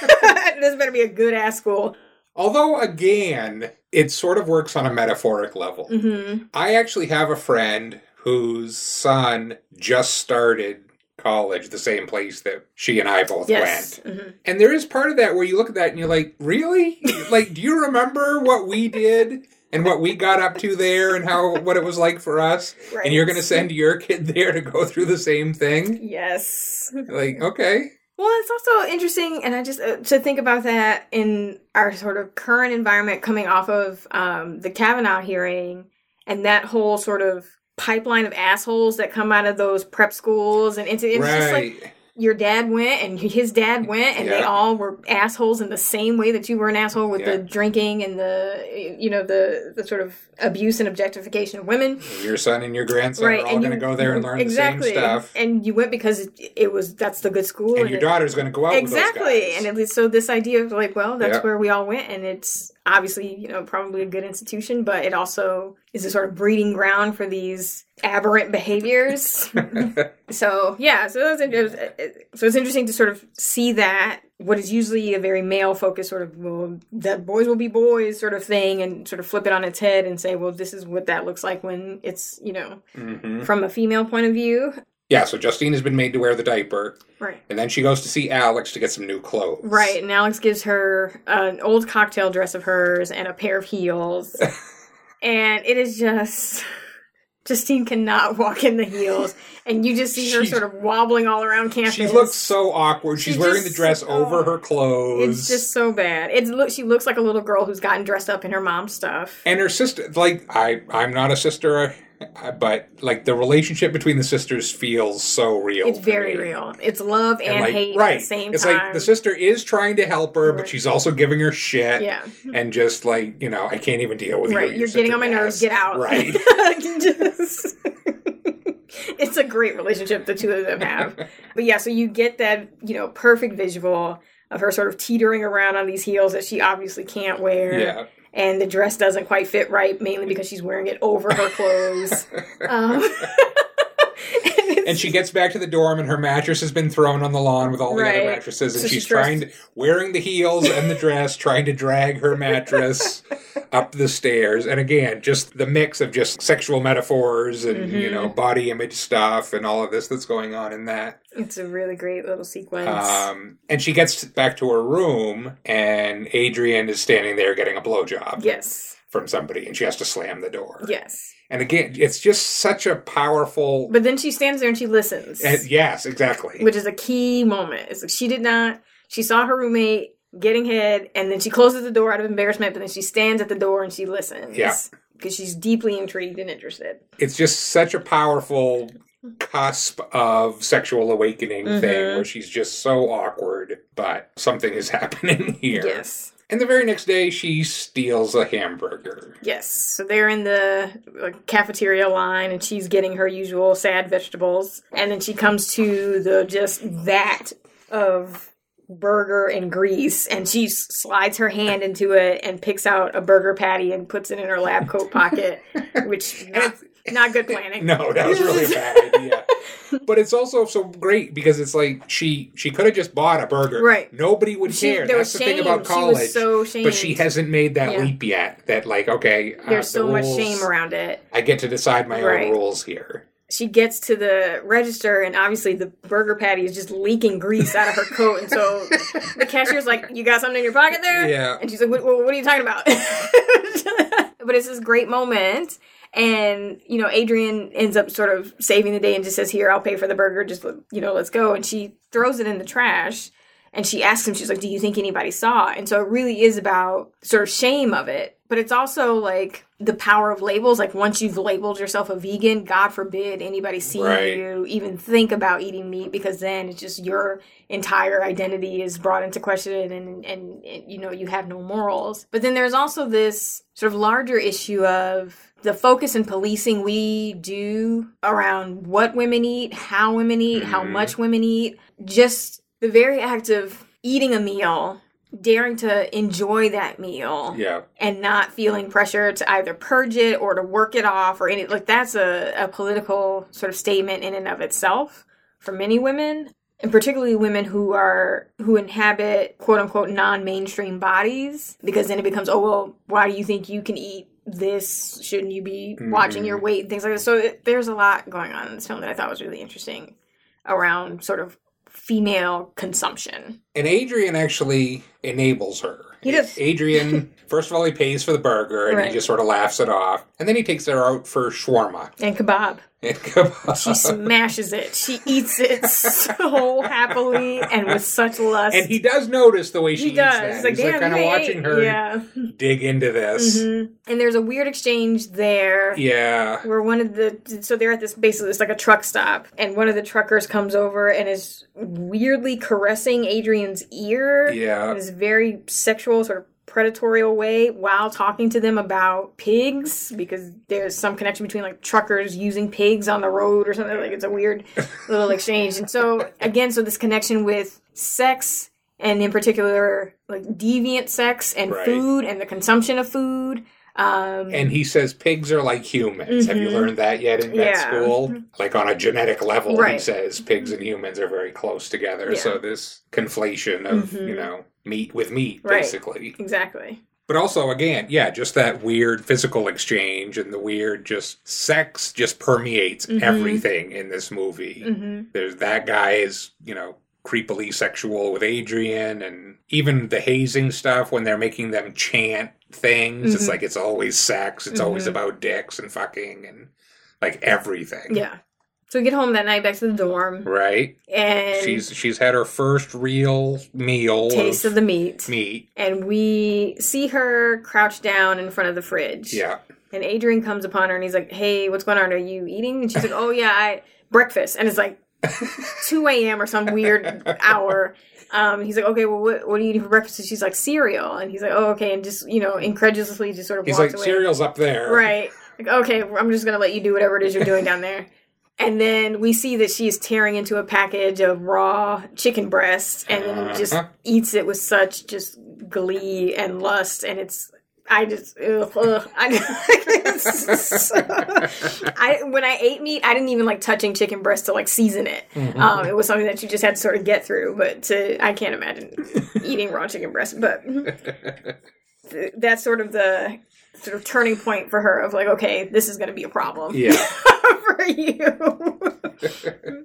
this better be a good ass school Although, again, it sort of works on a metaphoric level. hmm I actually have a friend whose son just started college, the same place that she and I both yes went. Mhm. And there is part of that where you look at that and you're like, really? <laughs> like, do you remember what we did and what we got up to there and how what it was like for us? Right. And you're going to send your kid there to go through the same thing? yes Like, okay. Well, it's also interesting, and I just uh, to think about that in our sort of current environment, coming off of um, the Kavanaugh hearing, and that whole sort of pipeline of assholes that come out of those prep schools, and into it's just like right. Your dad went and his dad went, and they all were assholes in the same way that you were an asshole with Yeah. the drinking and the you know the the sort of abuse and objectification of women your son and your grandson are all going to go there and learn exactly. the same stuff. and you went because it, it was that's the good school And your it- daughter's going to go out exactly with those guys. and at least so this idea of like well that's Yeah. where we all went and it's obviously you know probably a good institution but it also is a sort of breeding ground for these aberrant behaviors <laughs> so yeah so that's it was, so it's interesting to sort of see that what is usually a very male focused sort of well that boys will be boys sort of thing and sort of flip it on its head and say well this is what that looks like when it's you know Mhm. from a female point of view Yeah, so Justine has been made to wear the diaper, right and then she goes to see Alex to get some new clothes. Right, and Alex gives her an old cocktail dress of hers and a pair of heels. <laughs> and it is just Justine cannot walk in the heels. And you just see her She- sort of wobbling all around campus. She looks so awkward. She's She wearing just- the dress oh. over her clothes. It's just so bad. It's look she looks like a little girl who's gotten dressed up in her mom's stuff. and her sister, like I, I'm not a sister, Uh, but like the relationship between the sisters feels so real. It's very me. real. It's love and, And like, hate right, at the same it's time. It's like the sister is trying to help her, but she's also giving her shit. Yeah. and just like you know, I can't even deal with you. Right, you're getting on my nerves. Get out. Right. <laughs> Just- it's a great relationship the two of them have. But yeah, so you get that you know perfect visual of her sort of teetering around on these heels that she obviously can't wear. yeah. And the dress doesn't quite fit right, mainly because she's wearing it over her clothes. <laughs> um, <laughs> <laughs> And she gets back to the dorm, and her mattress has been thrown on the lawn with all the other Right. mattresses, and So she's she's trying to wearing the heels and the dress, trying to drag her mattress <laughs> up the stairs. And again, just the mix of just sexual metaphors and you Mm-hmm. know body image stuff and all of this that's going on in that. it's a really great little sequence. Um, and she gets back to her room, and Adrian is standing there getting a blowjob yes, from somebody, and she has to slam the door. yes. And again, it's just such a powerful. But then she stands there and she listens. and yes, exactly. which is a key moment. It's like she did not. She saw her roommate getting head, and then she closes the door out of embarrassment. But then she stands at the door and she listens. Yeah. because she's deeply intrigued and interested. it's just such a powerful cusp of sexual awakening Mm-hmm. thing where she's just so awkward, but something is <laughs> happening here. Yes, And the very next day, she steals a hamburger. yes. So they're in the uh, cafeteria line, and she's getting her usual sad vegetables, and then she comes to the just vat of burger and grease and she slides her hand into it and picks out a burger patty and puts it in her lab coat pocket <laughs> which not, not good <laughs> planning No, that was really a <laughs> bad idea. But it's also so great because it's like she she could have just bought a burger. Right. Nobody would She- care. there That's was the thing about shame. She was college. so But she shamed. hasn't made that Yeah. leap yet. That like, okay, uh, there's the so much rules- shame around it I get to decide my Right. own rules here. she gets to the register and obviously the burger patty is just leaking grease out of her coat and so <laughs> the cashier's like you got something in your pocket there Yeah. and she's like what, what what are you talking about but it's this great moment and you know adrian ends up sort of saving the day and just says here i'll pay for the burger just you know let's go and she throws it in the trash and she asks him she's like do you think anybody saw and so it really is about sort of shame of it but it's also like the power of labels. Like once you've labeled yourself a vegan, God forbid anybody see Right. you even think about eating meat because then it's just your entire identity is brought into question and, and, and you know you have no morals. But then there's also this sort of larger issue of the focus in policing we do around what women eat, how women eat, how Mhm. much women eat, just the very act of eating a meal, daring to enjoy that meal Yeah. and not feeling pressure to either purge it or to work it off or any like that's a, a political sort of statement in and of itself for many women and particularly women who are who inhabit quote unquote non-mainstream bodies because then it becomes oh well why do you think you can eat this shouldn't you be mm-hmm. watching your weight and things like that so it, there's a lot going on in this film that i thought was really interesting around sort of female consumption And Adrian actually enables her. He does. Adrian, <laughs> first of all, he pays for the burger and Right. he just sort of laughs it off. And then he takes her out for shawarma. And kebab. <laughs> She smashes it. She eats it <laughs> so happily and with such lust. and he does notice the way she he eats does. that. Like, He's like kind of watching her Yeah. dig into this. Mhm. And there's a weird exchange there. Yeah. Where one of the so they're at this basically it's like a truck stop, and one of the truckers comes over and is weirdly caressing Adrian's ear Yeah. this very sexual sort of predatorial way while talking to them about pigs because there's some connection between like truckers using pigs on the road or something like it's a weird <laughs> little exchange and so again so this connection with sex and in particular like deviant sex and Right. food and the consumption of food um And he says pigs are like humans. Have you Mhm. learned that yet in vet Yeah. school? Like on a genetic level, he says pigs and humans are very close together. Yeah. So this conflation of, Mhm. you know, meat with meat, Right. basically. exactly But also, again, yeah, just that weird physical exchange and the weird just sex just permeates Mhm. everything in this movie. hmm There's that guy is, you know, creepily sexual with Adrian and even the hazing stuff when they're making them chant things. It's Mhm. like it's always sex. It's always Mhm. about dicks and fucking and like everything. yeah so we get home that night back to the dorm Right? and She's she's had her first real meal taste of the meat meat. and we see her crouched down in front of the fridge. Yeah. And Adrian comes upon her and he's like, "Hey, what's going on? Are you eating?" And she's like, "Oh yeah, I breakfast." And it's like <laughs> two a.m. or some weird hour. Um, he's like, "Okay, well, what, what are you eating for breakfast?" And she's like, "Cereal." And he's like, "Oh, okay." And just you know, incredulously, just sort of He's like, away. cereal's up there. Right. Like, okay, I'm just gonna let you do whatever it is you're doing down there. <laughs> And then we see that she's tearing into a package of raw chicken breasts and then just Uh-huh. eats it with such just glee and lust. And it's, I just, ugh, ugh. I, <laughs> I, when I ate meat, I didn't even like touching chicken breast to like season it. Mm-hmm. Um, it was something that you just had to sort of get through. But to, I can't imagine eating raw chicken breast. But th- <laughs> that's sort of the sort of turning point for her of like, okay, this is going to be a problem Yeah. <laughs> for you.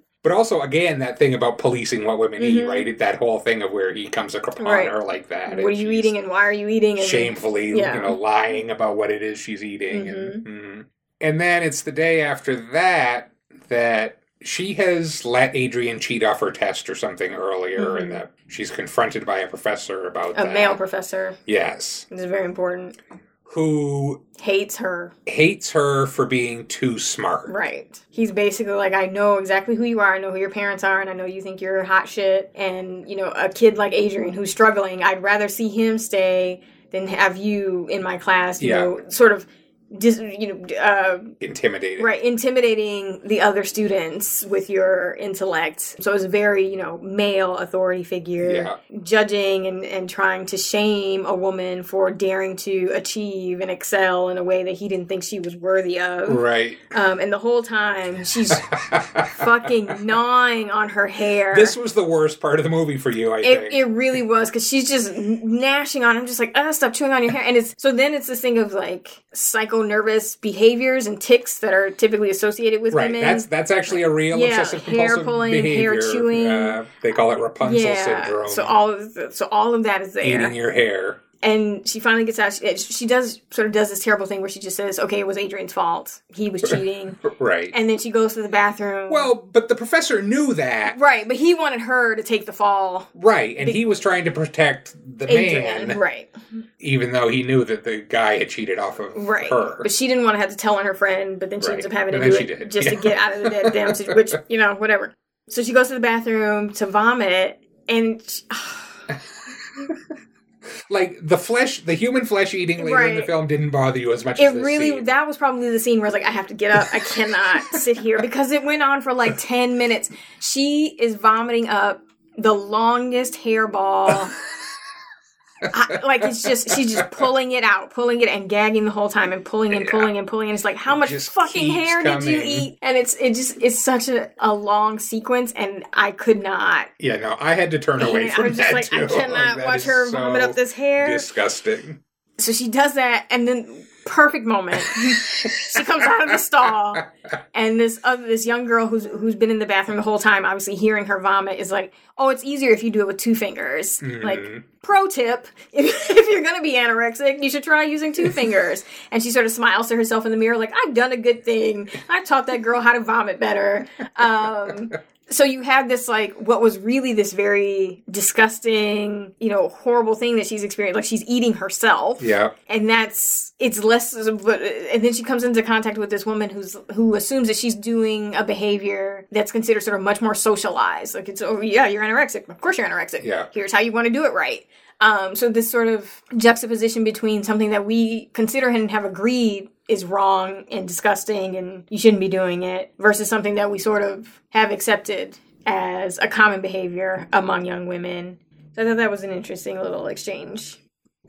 <laughs> But also, again, that thing about policing what women eat, Mhm. right? That whole thing of where he comes upon Right. her like that. what are you eating and why are you eating? And Shamefully, Yeah. you know, lying about what it is she's eating. And, Mm-hmm. mhm. and then it's the day after that that she has let Adrian cheat off her test or something earlier, and that she's confronted by a professor about Mm-hmm. a that. male professor. Yes. it's very important. Who Hates her. hates her for being too smart. Right. He's basically like, I know exactly who you are. I know who your parents are, and I know you think you're hot shit. And, you know, a kid like Adrian who's struggling, I'd rather see him stay than have you in my class, you Yeah. know, sort of, dis, you know, uh, Intimidating. right, intimidating the other students with your intellect. So it was a very, you know, male authority figure Yeah. judging and, and trying to shame a woman for daring to achieve and excel in a way that he didn't think she was worthy of. Right. Um, and the whole time she's <laughs> fucking gnawing on her hair. This was the worst part of the movie for you, I it, think. it really was because she's just gnashing on. I'm just like, ah, stop chewing on your hair. And it's so then it's this thing of like psycho nervous behaviors and tics that are typically associated with right. women. That's that's actually a real Yeah, obsessive hair compulsive pulling, hair behavior. chewing. Uh, they call it Rapunzel yeah. syndrome. So all of the, so all of that is there. eating your hair. And she finally gets out. She, she does sort of does this terrible thing where she just says, "Okay, it was Adrian's fault. He was cheating." <laughs> Right. and then she goes to the bathroom. well, but the professor knew that. right, but he wanted her to take the fall. Right. And he was trying to protect the Adrian, man, right, even though he knew that the guy had cheated off of right. her. But she didn't want to have to tell on her friend. But then she ends up having to do it did, just to get out of the dead damn <laughs> situation. Which you know, whatever. So she goes to the bathroom to vomit, and she, <sighs> <laughs> like the flesh, the human flesh eating later in the film didn't bother you as much it as really scene. that was probably the scene where I was like, I have to get up. I cannot <laughs> sit here because it went on for like ten minutes. She is vomiting up the longest hairball. <laughs> I, like it's just she's just pulling it out, pulling it and gagging the whole time, and pulling and pulling and pulling. And it's like, how much fucking hair did you eat? And it's it just it's such a, a long sequence, and I could not. yeah, no, I had to turn away <laughs> And from I was just that like, too. I cannot that watch her so vomit up this hair. Disgusting. So she does that, and then perfect moment. she comes out of the stall, and this other this young girl who's who's been in the bathroom the whole time, obviously hearing her vomit, is like, "Oh, it's easier if you do it with two fingers." Like, pro tip: <laughs> if, if you're gonna be anorexic, you should try using two fingers. And she sort of smiles to herself in the mirror, like, "I've done a good thing. I taught that girl how to vomit better." Um, so you have this like what was really this very disgusting you know horrible thing that she's experienced like she's eating herself Yeah. and that's it's less but and then she comes into contact with this woman who's who assumes that she's doing a behavior that's considered sort of much more socialized like it's oh yeah you're anorexic of course you're anorexic Yeah. here's how you want to do it right um, so this sort of juxtaposition between something that we consider and have agreed is wrong and disgusting and you shouldn't be doing it versus something that we sort of have accepted as a common behavior among young women. So I thought that was an interesting little exchange.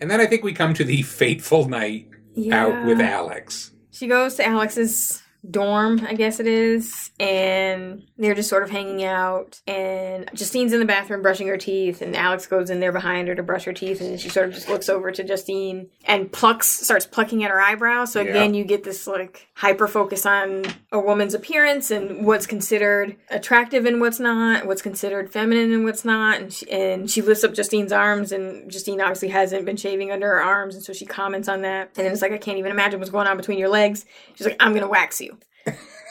And then I think we come to the <laughs> fateful night out with Alex. She goes to Alex's dorm, I guess it is, and they're just sort of hanging out. And Justine's in the bathroom brushing her teeth, and Alex goes in there behind her to brush her teeth, and she sort of just looks over to Justine and plucks, starts plucking at her eyebrow. So Yeah. again, you get this like hyper focus on a woman's appearance and what's considered attractive and what's not, what's considered feminine and what's not. And she, and she lifts up Justine's arms, and Justine obviously hasn't been shaving under her arms, and so she comments on that. And then it's like, I can't even imagine what's going on between your legs. She's like, I'm gonna wax you.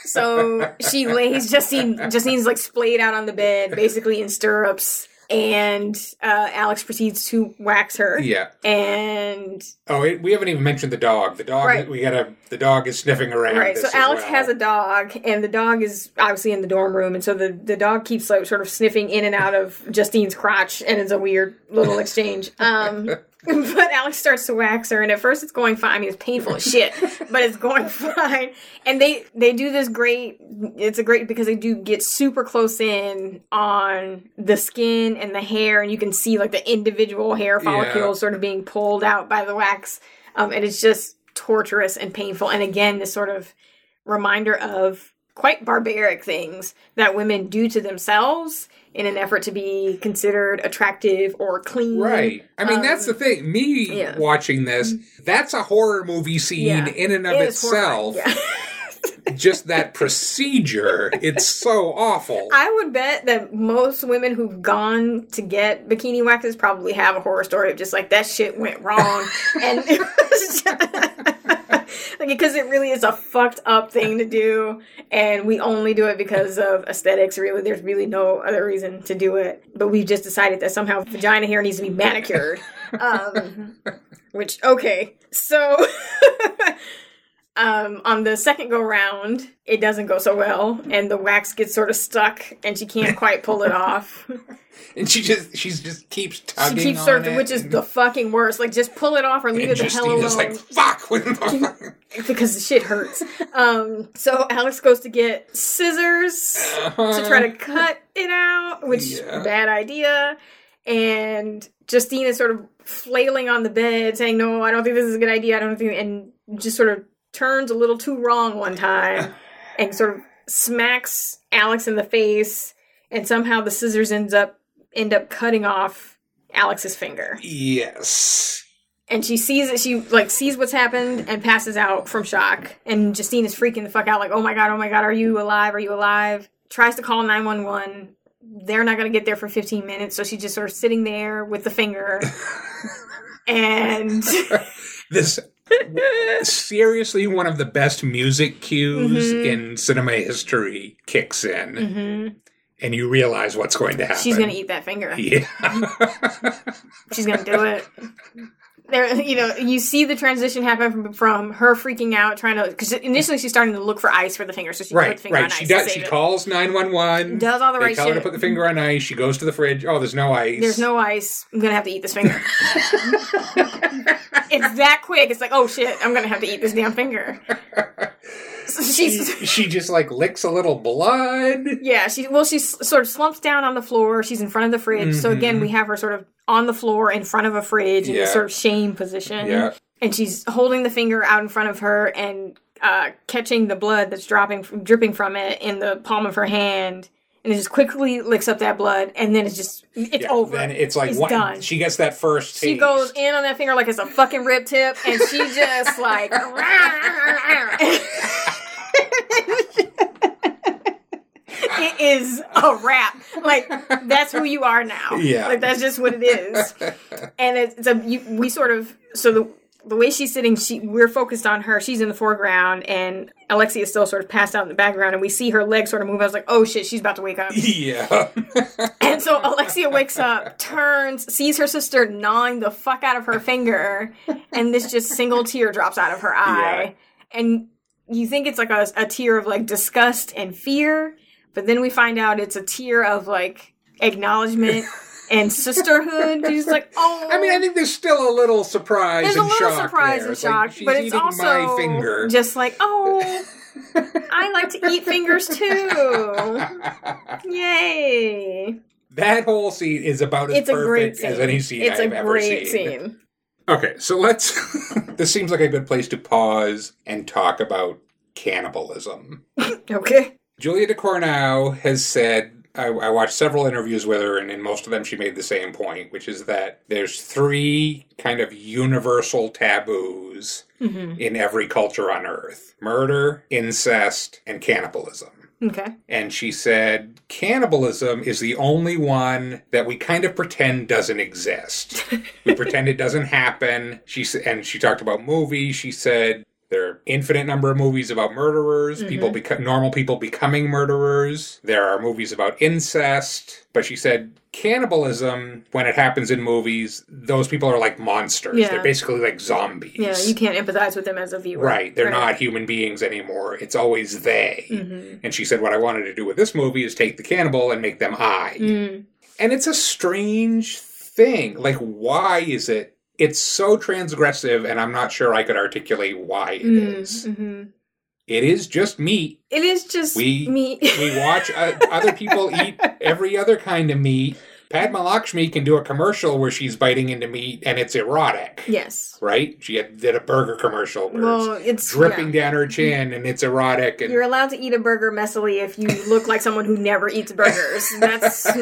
So she lays Justine. Justine's like splayed out on the bed, basically in stirrups, and uh, Alex proceeds to wax her. Yeah. And Oh, it, we haven't even mentioned the dog. The dog. Right. We got a. The dog is sniffing around. right, so Alex well. has a dog, and the dog is obviously in the dorm room, and so the the dog keeps like sort of sniffing in and out of Justine's crotch, and it's a weird little exchange. Um, <laughs> <laughs> but Alex starts to wax her, and at first it's going fine. I mean, it's painful as shit, <laughs> but it's going fine. And they they do this great. It's a great because they do get super close in on the skin and the hair, and you can see like the individual hair follicles sort of being pulled out by the wax, um, and it's just torturous and painful. And again, this sort of reminder of quite barbaric things that women do to themselves in an effort to be considered attractive or clean. Right. I mean, Um, that's the thing. Me yeah. watching this, that's a horror movie scene Yeah. in and of It itself. <laughs> Just that procedure, it's so awful. I would bet that most women who've gone to get bikini waxes probably have a horror story of just like that shit went wrong, <laughs> and it was just, like because it really is a fucked up thing to do, and we only do it because of aesthetics. Really, there's really no other reason to do it, but we've just decided that somehow vagina hair needs to be manicured. <laughs> Um, which okay, so. <laughs> Um, on the second go round, it doesn't go so well, and the wax gets sort of stuck, and she can't quite pull it off. <laughs> and she just, she's just keeps tugging. She keeps it, which is the fucking worst. Like, just pull it off or leave it the hell alone like, "Fuck!" What the fuck? <laughs> because the shit hurts. Um, so Alex goes to get scissors to try to cut it out, which Yeah. bad idea. And Justine is sort of flailing on the bed, saying, "No, I don't think this is a good idea. I don't think," and just sort of turns a little too wrong one time, <laughs> and sort of smacks Alex in the face, and somehow the scissors ends up end up cutting off Alex's finger Yes. and she sees it. She like sees what's happened and passes out from shock. And Justine is freaking the fuck out, like, "Oh my god, oh my god, are you alive? Are you alive?" Tries to call nine one one. They're not gonna get there for fifteen minutes, so she's just sort of sitting there with the finger. <laughs> and This seriously one of the best music cues Mhm. in cinema history kicks in, Mhm. and you realize what's going to happen. she's gonna eat that finger. Yeah. <laughs> She's gonna do it. There, you know, you see the transition happen from, from her freaking out, trying to because initially she's starting to look for ice for the finger, so she put right, the finger on right. ice. She to does. She it. calls nine one one. does all the They right tell her to put the finger on ice. She goes to the fridge. Oh, there's no ice. There's no ice. I'm gonna have to eat this finger. <laughs> <laughs> it's that quick. It's like, oh shit, I'm gonna have to eat this damn finger. So <laughs> She, she just like licks a little blood. yeah. She well, she sort of slumps down on the floor. She's in front of the fridge. So again, Mhm. we have her sort of on the floor in front of a fridge in Yeah. this sort of shame position. Yeah. and she's holding the finger out in front of her and uh, catching the blood that's dropping, dripping from it in the palm of her hand, and it just quickly licks up that blood, and then it's just it's Yeah, over. Then it's like It's one, done. she gets that first. she goes in on that finger like it's a fucking rib tip, and she just <laughs> like. <laughs> it is a wrap. Like that's who you are now. Yeah. like that's just what it is. <laughs> And it's, it's a you, we sort of so the the way she's sitting, she we're focused on her. She's in the foreground, and Alexia is still sort of passed out in the background, and we see her legs sort of move. I was like, oh shit, she's about to wake up. <laughs> Yeah. And so Alexia wakes up, <laughs> turns, sees her sister gnawing the fuck out of her finger, and this just single tear drops out of her eye. yeah. And you think it's like a, a tear of like disgust and fear, but then we find out it's a tear of like acknowledgement <laughs> and sisterhood. She's like, <laughs> oh. I mean, I think there's still a little surprise there's a little surprise there. and It's like, shock, she's but it's also just like, oh, I like to eat fingers <laughs> too. Yay! that whole scene is about as It's great perfect as any scene it's I've a ever great seen. scene. Okay, so let's. <laughs> this seems like a good place to pause and talk about cannibalism. Okay. Julia Ducournau has said. I, I watched several interviews with her, and in most of them, she made the same point, which is that there's three kind of universal taboos Mm-hmm. in every culture on Earth murder, incest, and cannibalism. Okay. And she said, cannibalism is the only one that we kind of pretend doesn't exist. we pretend it doesn't happen. She and she talked about movies. She said there are infinite number of movies about murderers, people beco- normal people becoming murderers. There are movies about incest, but she said cannibalism when it happens in movies, those people are like monsters. Yeah. They're basically like zombies. Yeah, you can't empathize with them as a viewer. Right, they're not human beings anymore. It's always they. Mm-hmm. And she said, What I wanted to do with this movie is take the cannibal and make them I. Mm. And it's a strange thing. Like, why is it? It's so transgressive, and I'm not sure I could articulate why it is. Mm-hmm. It is just meat. It is just We- me. We watch uh, other people eat <laughs> every other kind of meat. Padma Lakshmi can do a commercial where she's biting into meat and it's erotic. yes. Right? She had, did a burger commercial where Well, it's it's dripping yeah. down her chin and it's erotic. And You're allowed to eat a burger messily if you look like someone who never eats burgers. <laughs> That's <laughs>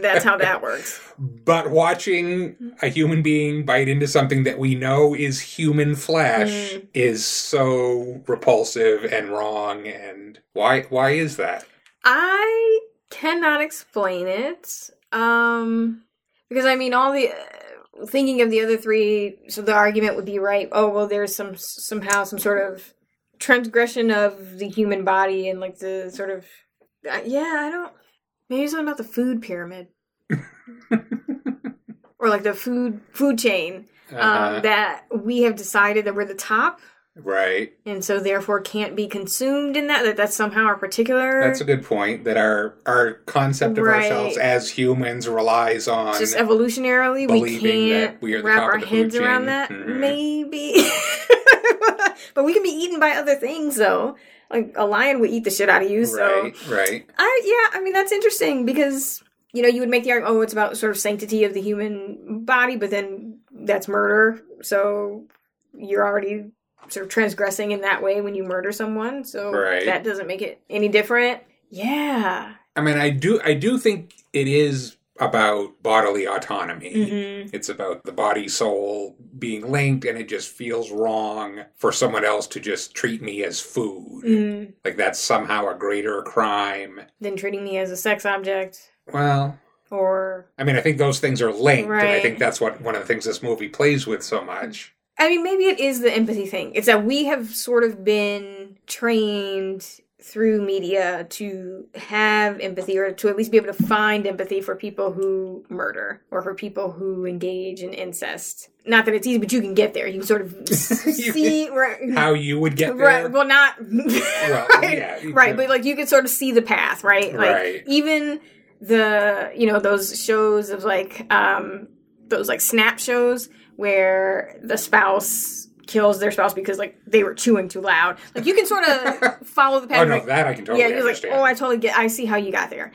that's how that works. But watching a human being bite into something that we know is human flesh Mm. is so repulsive and wrong. And why? Why is that? I cannot explain it. Um because I mean all the uh, thinking of the other three so the argument would be right. Oh, well there's some somehow some sort of transgression of the human body and like the sort of uh, yeah, I don't maybe it's something about the food pyramid. <laughs> or like the food food chain um, Uh-huh. that we have decided that we're the top right. and so therefore can't be consumed in that that that's somehow our particular That's a good point. That our our concept of Right. ourselves as humans relies on. just evolutionarily we can't that we are the wrap our of the food heads around that Mhm. maybe <laughs> but we can be eaten by other things though like a lion would eat the shit out of you so right. Right. i yeah i mean that's interesting because you know you would make the argument oh it's about sort of sanctity of the human body but then that's murder so you're already sort of transgressing in that way when you murder someone so Right. that doesn't make it any different yeah I mean, I do. I do think it is about bodily autonomy. mm-hmm. It's about the body soul being linked, and it just feels wrong for someone else to just treat me as food. mm Like that's somehow a greater crime. than treating me as a sex object Well, or I mean, I think those things are linked, and I think that's what one of the things this movie plays with so much. I mean, maybe it is the empathy thing. It's that we have sort of been trained through media to have empathy or to at least be able to find empathy for people who murder or for people who engage in incest. Not that it's easy, but you can get there. You can sort of <laughs> see right, How you would get there? right well not <laughs> <laughs> right, yeah, right but like you could sort of see the path right like Right. even the you know those shows of like um those like snap shows where the spouse kills their spouse because like they were chewing too loud. Like you can sort of <laughs> follow the Oh pattern. no, that I can totally yeah you're like oh i totally get i see how you got there.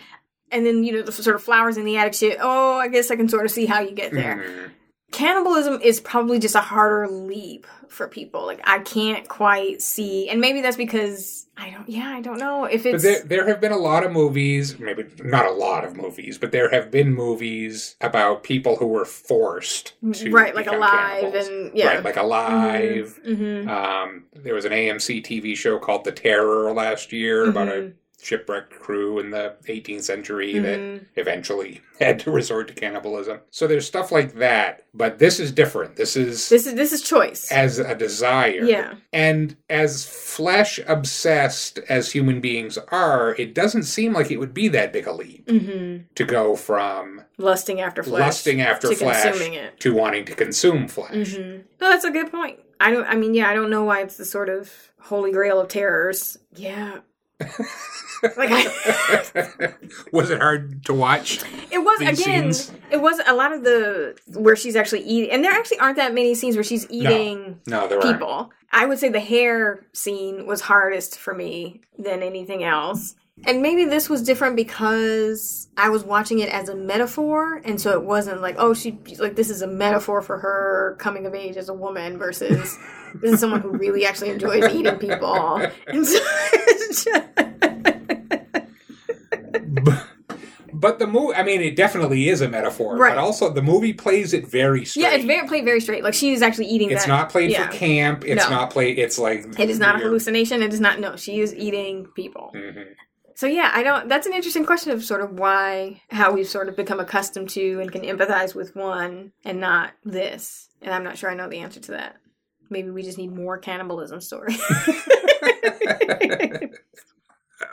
And then you know the sort of flowers in the attic shit oh i guess i can sort of see how you get there. Mhm. Cannibalism is probably just a harder leap for people. Like I can't quite see, and maybe that's because I don't. Yeah, I don't know if But it's there, there have been a lot of movies, maybe not a lot of movies, but there have been movies about people who were forced to right, like alive cannibals. and yeah. right, like alive. hmm Um, there was an AMC TV show called The Terror last year about Mm-hmm. a shipwrecked crew in the 18th century Mhm. that eventually <laughs> had to resort to cannibalism. So there's stuff like that, but this is different. This is This is this is choice. as a desire. Yeah. And as flesh obsessed as human beings are, it doesn't seem like it would be that big a leap hmm to go from Lusting after flesh. lusting after to flesh consuming it. to wanting to consume flesh. hmm No, that's a good point. I don't. I mean, yeah, I don't know why it's the sort of holy grail of terrors. Yeah. Like I, <laughs> was it hard to watch? It was These again. scenes? It was a lot of the where she's actually eating, and there actually aren't that many scenes where she's eating No, there aren't. people. I would say the hair scene was hardest for me than anything else. And maybe this was different because I was watching it as a metaphor, and so it wasn't like, oh, she like this is a metaphor for her coming of age as a woman versus this is someone who really actually enjoys eating people. And so <laughs> it's just- But the movie, I mean, it definitely is a metaphor. Right. But also, the movie plays it very straight. yeah, it's very played very straight. Like she is actually eating. It's that. not played yeah. for camp. It's No. not played. It's like It is not a hallucination. It is not. No, she is eating people. Mhm. So yeah, I don't. That's an interesting question of sort of why how we've sort of become accustomed to and can empathize with one and not this. And I'm not sure I know the answer to that. Maybe we just need more cannibalism stories. <laughs>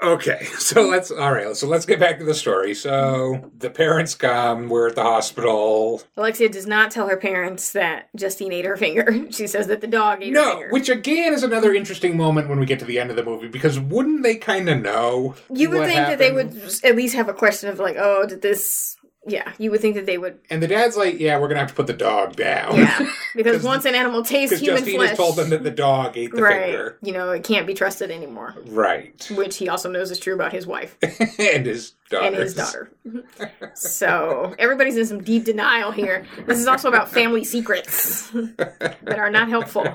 Okay, so let's all right. So let's get back to the story. So the parents come. We're at the hospital. Alexia does not tell her parents that Justine ate her finger. <laughs> She says that the dog ate her No, which again is another interesting moment when we get to the end of the movie because wouldn't they kind of know? you would think that they would at least have a question of like, oh, did this? Yeah, you would think that they would. And the dad's like, "Yeah, we're gonna have to put the dog down." Yeah, <laughs> because 'Cause- once an animal tastes human Justine flesh, told them that the dog ate the right? finger. You know, it can't be trusted anymore. Right, Which he also knows is true about his wife. <laughs> and his daughter. and his daughter. so everybody's in some deep denial here. This is also about family secrets <laughs> that are not helpful.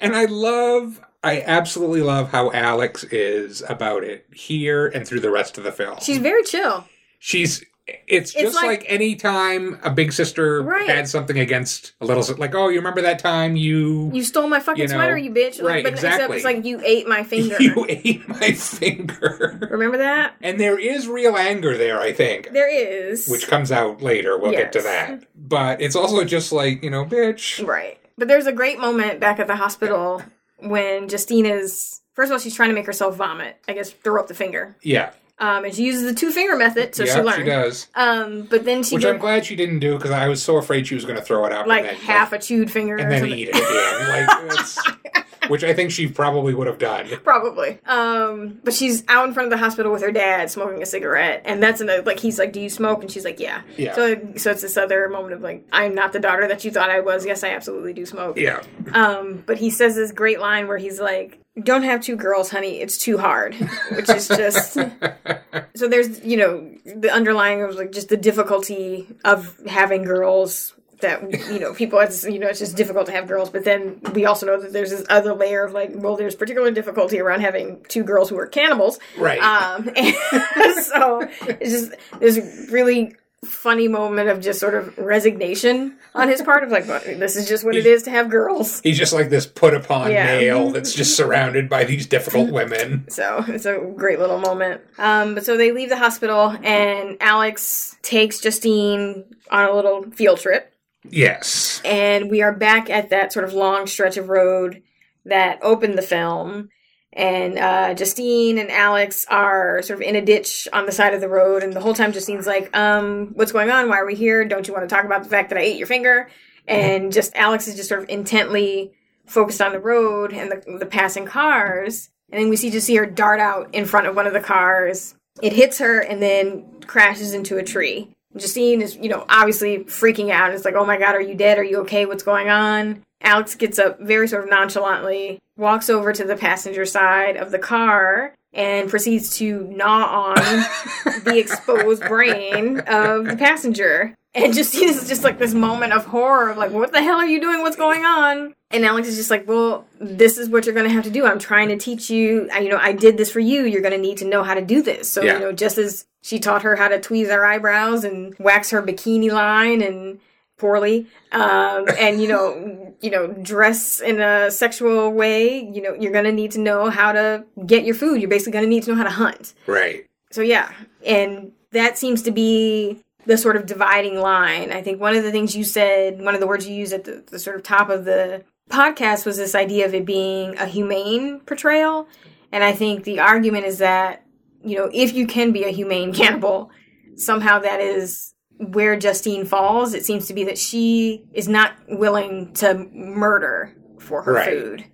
And I love, I absolutely love how Alex is about it here and through the rest of the film. She's very chill. She's, it's just like- like, any time a big sister Right. had something against a little, like, oh, you remember that time you You stole my fucking You know, sweater, you bitch. Like, right, but exactly. it's like you ate my <laughs> finger. you ate my finger. Remember that? And there is real anger there, I think. There is. Which comes out later. We'll get to that. But it's also just like, you know, bitch. Right. But there's a great moment back at the hospital when Justina's. First of all, she's trying to make herself vomit. I guess throw up the finger. Yeah. Um, and she uses the two finger method, so yeah, she learned. she does. Um, but then she Which did I'm glad she didn't do because I was so afraid she was going to throw it out. like then, half a chewed finger and then something. eat it again. <laughs> Like, which I think she probably would have done. Probably. Um, but she's out in front of the hospital with her dad smoking a cigarette, and that's in the like he's like, "Do you smoke?" And she's like, "Yeah." Yeah. So so it's this other moment of like, "I'm not the daughter that you thought I was." Yes, I absolutely do smoke. Yeah. Um, but he says this great line where he's like, "Don't have two girls, honey. It's too hard," which is just. <laughs> so there's you know the underlying of like just the difficulty of having girls that you know people it's you know it's just difficult to have girls but then we also know that there's this other layer of like well there's particular difficulty around having two girls who are cannibals Right. um <laughs> and so it's just there's really funny moment of just sort of resignation on his part of like, this is just what it is to have girls. He's just like this put upon Yeah. male that's just surrounded by these difficult women. <laughs> So it's a great little moment. Um, but so they leave the hospital, and Alex takes Justine on a little field trip. Yes. and we are back at that sort of long stretch of road that opened the film. And uh, Justine and Alex are sort of in a ditch on the side of the road, and the whole time Justine's like, "Um, what's going on? Why are we here? Don't you want to talk about the fact that I ate your finger?" And just Alex is just sort of intently focused on the road and the, the passing cars. And then we see just see her dart out in front of one of the cars. It hits her and then crashes into a tree. Justine is, you know, obviously freaking out. It's like, oh my god, are you dead? Are you okay? What's going on? Alex gets up very sort of nonchalantly, walks over to the passenger side of the car, and proceeds to gnaw on <laughs> the exposed brain of the passenger. And Justine is just like this moment of horror, of like, what the hell are you doing? What's going on? And Alex is just like, well, this is what you're going to have to do. I'm trying to teach you. I, you know, I did this for you. You're going to need to know how to do this. So, Yeah. you know, just as she taught her how to tweeze her eyebrows and wax her bikini line and poorly, um, <laughs> and you know, you know, dress in a sexual way, you know, you're going to need to know how to get your food. You're basically going to need to know how to hunt. Right. So yeah, and that seems to be the sort of dividing line. I think one of the things you said, one of the words you used at the, the sort of top of the podcast was this idea of it being a humane portrayal. And I think the argument is that, you know, if you can be a humane cannibal, somehow that is where Justine falls. It seems to be that she is not willing to murder for her Right. food.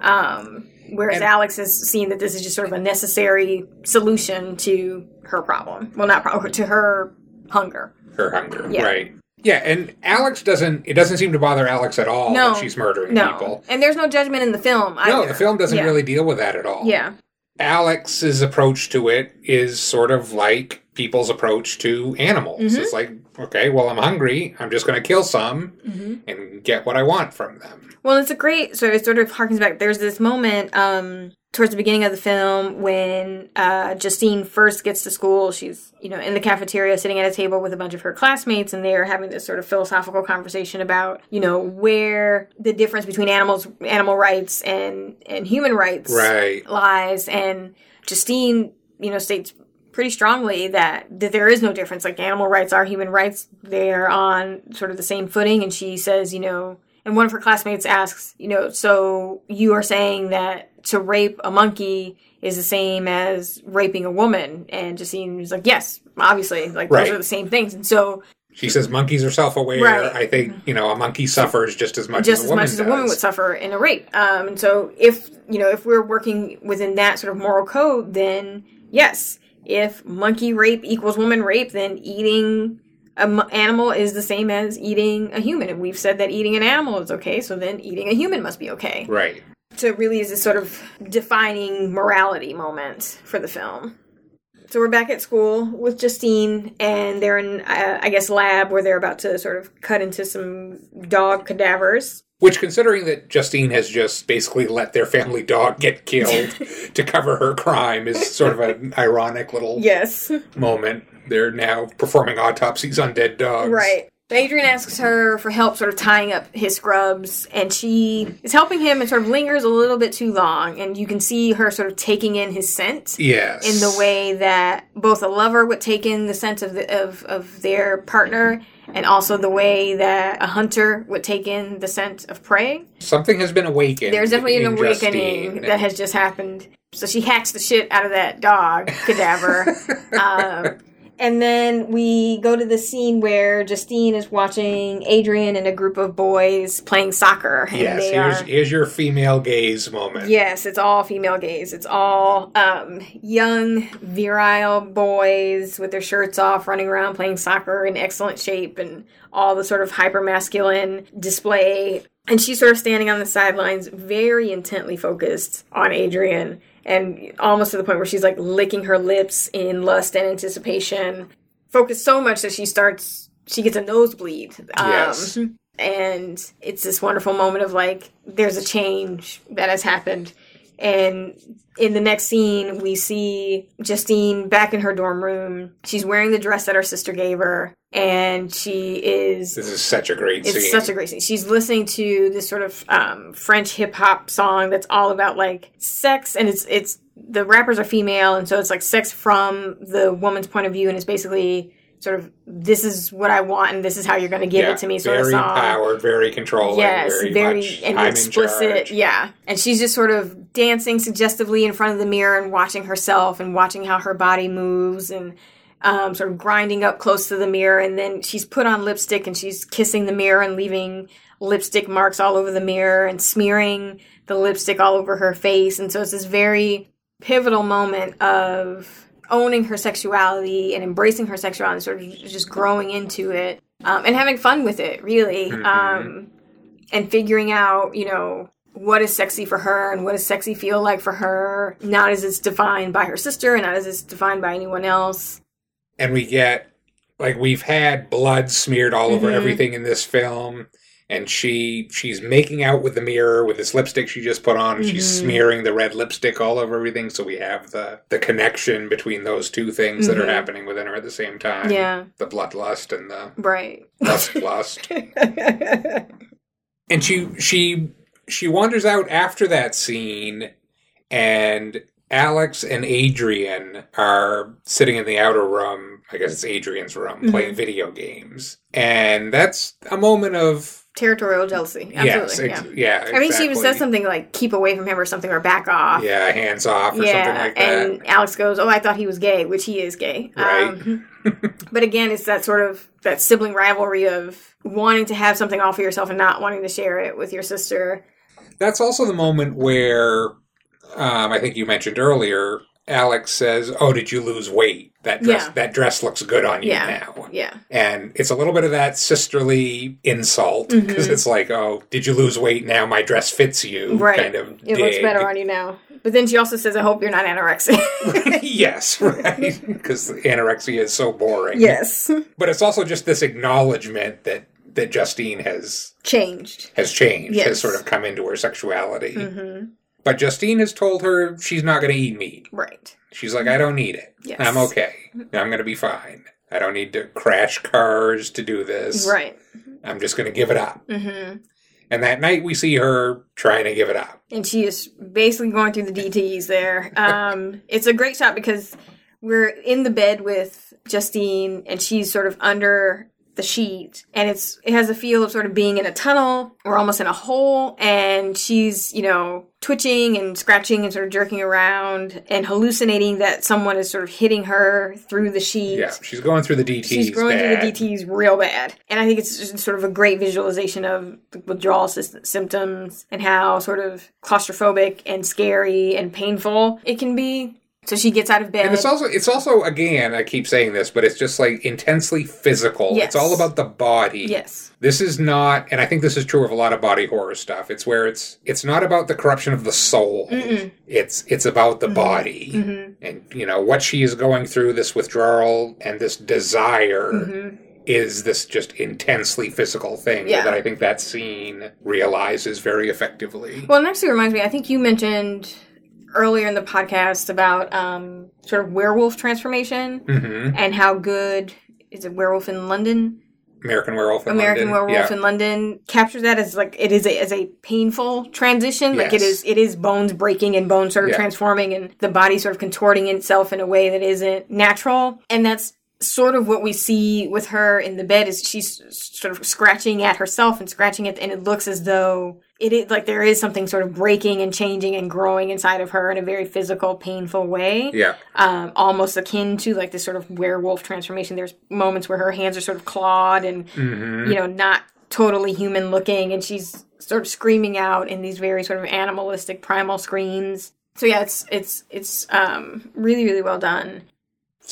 Um, whereas And- Alex has seen that this is just sort of a necessary solution to her problem. Well, not problem, to her hunger. Her hunger. Yeah. Right. Yeah, and Alex doesn't. It doesn't seem to bother Alex at all No. that she's murdering No. people. And there's no judgment in the film. No, the film doesn't Yeah. really deal with that at all. Yeah. Alex's approach to it is sort of like people's approach to animals. Mm-hmm. It's like, okay, well, I'm hungry. I'm just going to kill some Mm-hmm. and get what I want from them. Well, it's a great. So it sort of harkens back. There's this moment um, towards the beginning of the film when uh, Justine first gets to school. She's you know in the cafeteria, sitting at a table with a bunch of her classmates, and they're having this sort of philosophical conversation about you know where the difference between animals, animal rights, and and human rights Right. lies. And Justine, you know, states pretty strongly that that there is no difference. Like animal rights are human rights; they are on sort of the same footing. And she says, you know, and one of her classmates asks, you know, so you are saying that to rape a monkey is the same as raping a woman? And Justine is like, yes, obviously, like Right. those are the same things. And so She says monkeys are self-aware. Right. I think you know a monkey suffers just as much just as as a woman much as a woman would suffer in a rape. Um, and so if you know if we're working within that sort of moral code, then yes, if monkey rape equals woman rape, then eating an animal is the same as eating a human. And we've said that eating an animal is okay, so then eating a human must be okay. Right. So it really is this sort of defining morality moment for the film. So we're back at school with Justine, and they're in, uh, I guess, lab where they're about to sort of cut into some dog cadavers. Which, considering that Justine has just basically let their family dog get killed <laughs> to cover her crime, is sort of an <laughs> ironic little Yes. moment. They're now performing autopsies on dead dogs. Right. Adrian asks her for help sort of tying up his scrubs, and she is helping him and sort of lingers a little bit too long. And you can see her sort of taking in his scent Yes. in the way that both a lover would take in the scent of, the, of, of their partner, and also the way that a hunter would take in the scent of prey. Something has been awakened. There's definitely an awakening Justine. that has just happened. So she hacks the shit out of that dog <laughs> cadaver. <laughs> um, and then we go to the scene where Justine is watching Adrian and a group of boys playing soccer. And Yes, here's, are, here's your female gaze moment. Yes, it's all female gaze. It's all um, young, virile boys with their shirts off, running around playing soccer in excellent shape, and all the sort of hyper masculine display. And she's sort of standing on the sidelines, very intently focused on Adrian, and almost to the point where she's like licking her lips in lust and anticipation. Focused so much that she starts, she gets a nosebleed. Um, Yes. and it's this wonderful moment of like there's a change that has happened And in the next scene, we see Justine back in her dorm room. She's wearing the dress that her sister gave her, and she is This is such a great it's scene. such a great scene. She's listening to this sort of um, French hip hop song that's all about like sex, and it's it's the rappers are female, and so it's like sex from the woman's point of view, and it's basically sort of this is what I want, and this is how you're going to give yeah, it to me, sort very of song. empowered, very controlling, Yes, very, very, and I'm explicit. Yeah, and she's just sort of dancing suggestively in front of the mirror and watching herself and watching how her body moves and um, sort of grinding up close to the mirror. And then she's put on lipstick and she's kissing the mirror and leaving lipstick marks all over the mirror and smearing the lipstick all over her face. And so it's this very pivotal moment of owning her sexuality and embracing her sexuality, sort of just growing into it um, and having fun with it, really. Um, and figuring out, you know, what is sexy for her and what does sexy feel like for her, not as it's defined by her sister and not as it's defined by anyone else. and we get like we've had blood smeared all over Mhm. everything in this film and she she's making out with the mirror with this lipstick she just put on and she's Mhm. smearing the red lipstick all over everything so we have the the connection between those two things that are Mhm. happening within her at the same time Yeah. the bloodlust and the Right. lust <laughs> lust <laughs> and she she she wanders out after that scene and alex and adrian are sitting in the outer room i guess it's adrian's room Mm-hmm. playing video games and that's a moment of Territorial jealousy. yes Absolutely. ex- yeah. yeah I mean, she said exactly. something like "keep away from him" or something, or "back off." yeah hands off or yeah, something like that and Alex goes, "Oh, I thought he was gay," which he is gay. Right. Um, <laughs> <laughs> but again, it's that sort of that sibling rivalry of wanting to have something all for yourself and not wanting to share it with your sister. That's also the moment where um, I think you mentioned earlier. Alex says, "Oh, did you lose weight? That dress, Yeah. that dress looks good on you Yeah. now." Yeah, And it's a little bit of that sisterly insult because Mhm. it's like, "Oh, did you lose weight? Now my dress fits you." right. Kind of. it looks better on you now. But then she also says, "I hope you're not anorexic." <laughs> yes, <laughs> right. Because anorexia is so boring. yes, But it's also just this acknowledgement that that Justine has changed. has changed, Yes. has sort of come into her sexuality. hmm But Justine has told her she's not going to eat meat. Right. She's like, I don't need it. Yes. I'm okay. I'm going to be fine. I don't need to crash cars to do this. Right. I'm just going to give it up. hmm And that night we see her trying to give it up. and she is basically going through the DTs there. <laughs> Um, it's a great shot because we're in the bed with Justine, and she's sort of under the sheet, and it's it has a feel of sort of being in a tunnel or almost in a hole, and she's you know twitching and scratching and sort of jerking around and hallucinating that someone is sort of hitting her through the sheet. Yeah, she's going through the DTs. She's going bad. through the DTs real bad. And I think it's just sort of a great visualization of the withdrawal symptoms and how sort of claustrophobic and scary and painful it can be. So she gets out of bed. And it's also it's also again, I keep saying this, but it's just like intensely physical. Yes. It's all about the body. yes. This is not and I think this is true of a lot of body horror stuff. It's where it's it's not about the corruption of the soul. Mm-mm. It's it's about the body. hmm And you know, what she is going through, this withdrawal and this desire hmm is this just intensely physical thing Yeah. that I think that scene realizes very effectively. Well, it actually reminds me, I think you mentioned earlier in the podcast about um, sort of werewolf transformation hmm and how good is it werewolf in London? American Werewolf in American London. Werewolf yeah. in London captures that as like it is a, as a painful transition. Like it Yes. is it is bones breaking and bones sort of Yeah. transforming and the body sort of contorting itself in a way that isn't natural. And that's sort of what we see with her in the bed is she's sort of scratching at herself and scratching at and it looks as though it is like there is something sort of breaking and changing and growing inside of her in a very physical painful way yeah. um, almost akin to like this sort of werewolf transformation. There's moments where her hands are sort of clawed and hmm you know not totally human looking, and she's sort of screaming out in these very sort of animalistic primal screams. So yeah, it's it's it's um, really really well done.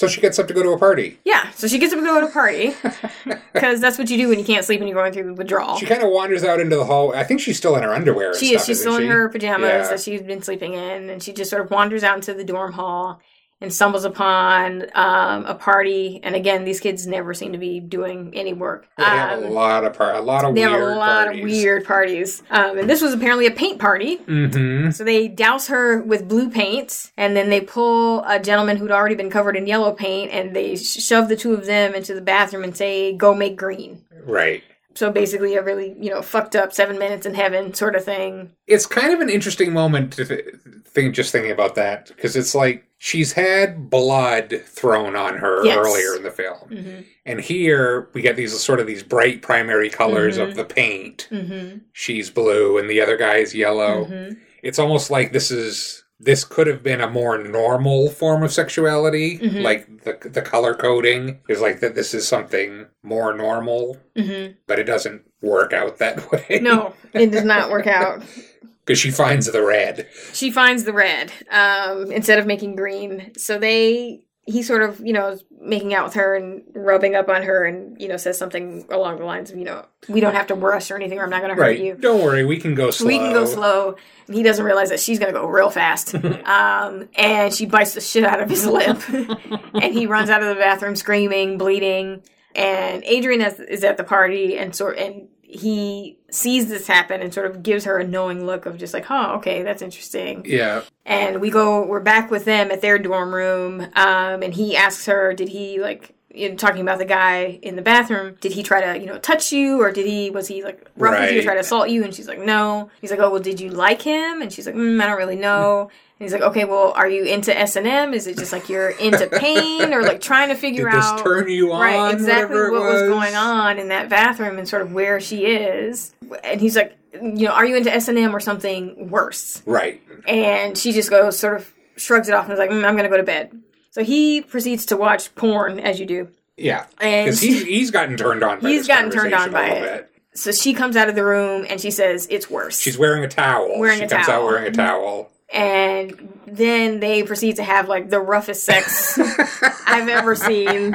So she gets up to go to a party. Yeah, so she gets up to go to a party <laughs> because that's what you do when you can't sleep and you're going through withdrawal. She kind of wanders out into the hall. I think she's still in her underwear. She stuff, is. She's still in she? her pajamas Yeah. that she's been sleeping in, and she just sort of wanders out into the dorm hall. And stumbles upon um, a party. And again, these kids never seem to be doing any work. They have a Um, lot of par- a lot of they weird have a lot parties. of weird parties. Um, and this was apparently a paint party. Mm-hmm. So they douse her with blue paint, and then they pull a gentleman who'd already been covered in yellow paint, and they shove the two of them into the bathroom and say, "Go make green." Right. So basically, a really you know fucked up seven minutes in heaven sort of thing. It's kind of an interesting moment to th- think, just thinking about that, because it's like she's had blood thrown on her Yes. earlier in the film, Mm-hmm. and here we get these sort of these bright primary colors Mhm. of the paint. Mm-hmm. She's blue, and the other guy is yellow. Mm-hmm. It's almost like this is this could have been a more normal form of sexuality, Mhm. like the the color coding is like that. This is something more normal, Mm-hmm. but it doesn't work out that <laughs> way. No, it does not work out. <laughs> because she finds the red. She finds the red um, instead of making green. So they, he sort of, you know, is making out with her and rubbing up on her, and you know, says something along the lines of, you know, we don't have to rush or anything, or I'm not going to hurt Right. you. Don't worry, we can go slow. We can go slow. And he doesn't realize that she's going to go real fast. <laughs> um, and she bites the shit out of his lip. <laughs> and he runs out of the bathroom screaming, bleeding. And Adrian is, is at the party and sort and he sees this happen and sort of gives her a knowing look of just like, oh, okay, that's interesting. Yeah. And we go, we're back with them at their dorm room. Um, and he asks her, did he like, you know, talking about the guy in the bathroom, did he try to, you know, touch you or did he, was he like rough with you or try to assault you? And she's like, no. He's like, oh, well, did you like him? And she's like, mm, I don't really know. He's like, okay, well, are you into S and M? Is it just like you're into pain or like trying to figure Did this out turn you on? right exactly what it was. going on in that bathroom and sort of where she is? And he's like, you know, are you into S and M or something worse? Right. And she just goes, sort of shrugs it off and is like, mm, I'm gonna go to bed. So he proceeds to watch porn as you do. Yeah. And Because he's, he's gotten turned on by He's gotten turned on by it. bit. so she comes out of the room and she says, It's worse. She's wearing a towel. Wearing she a comes towel. out wearing a towel. And then they proceed to have like the roughest sex <laughs> I've ever seen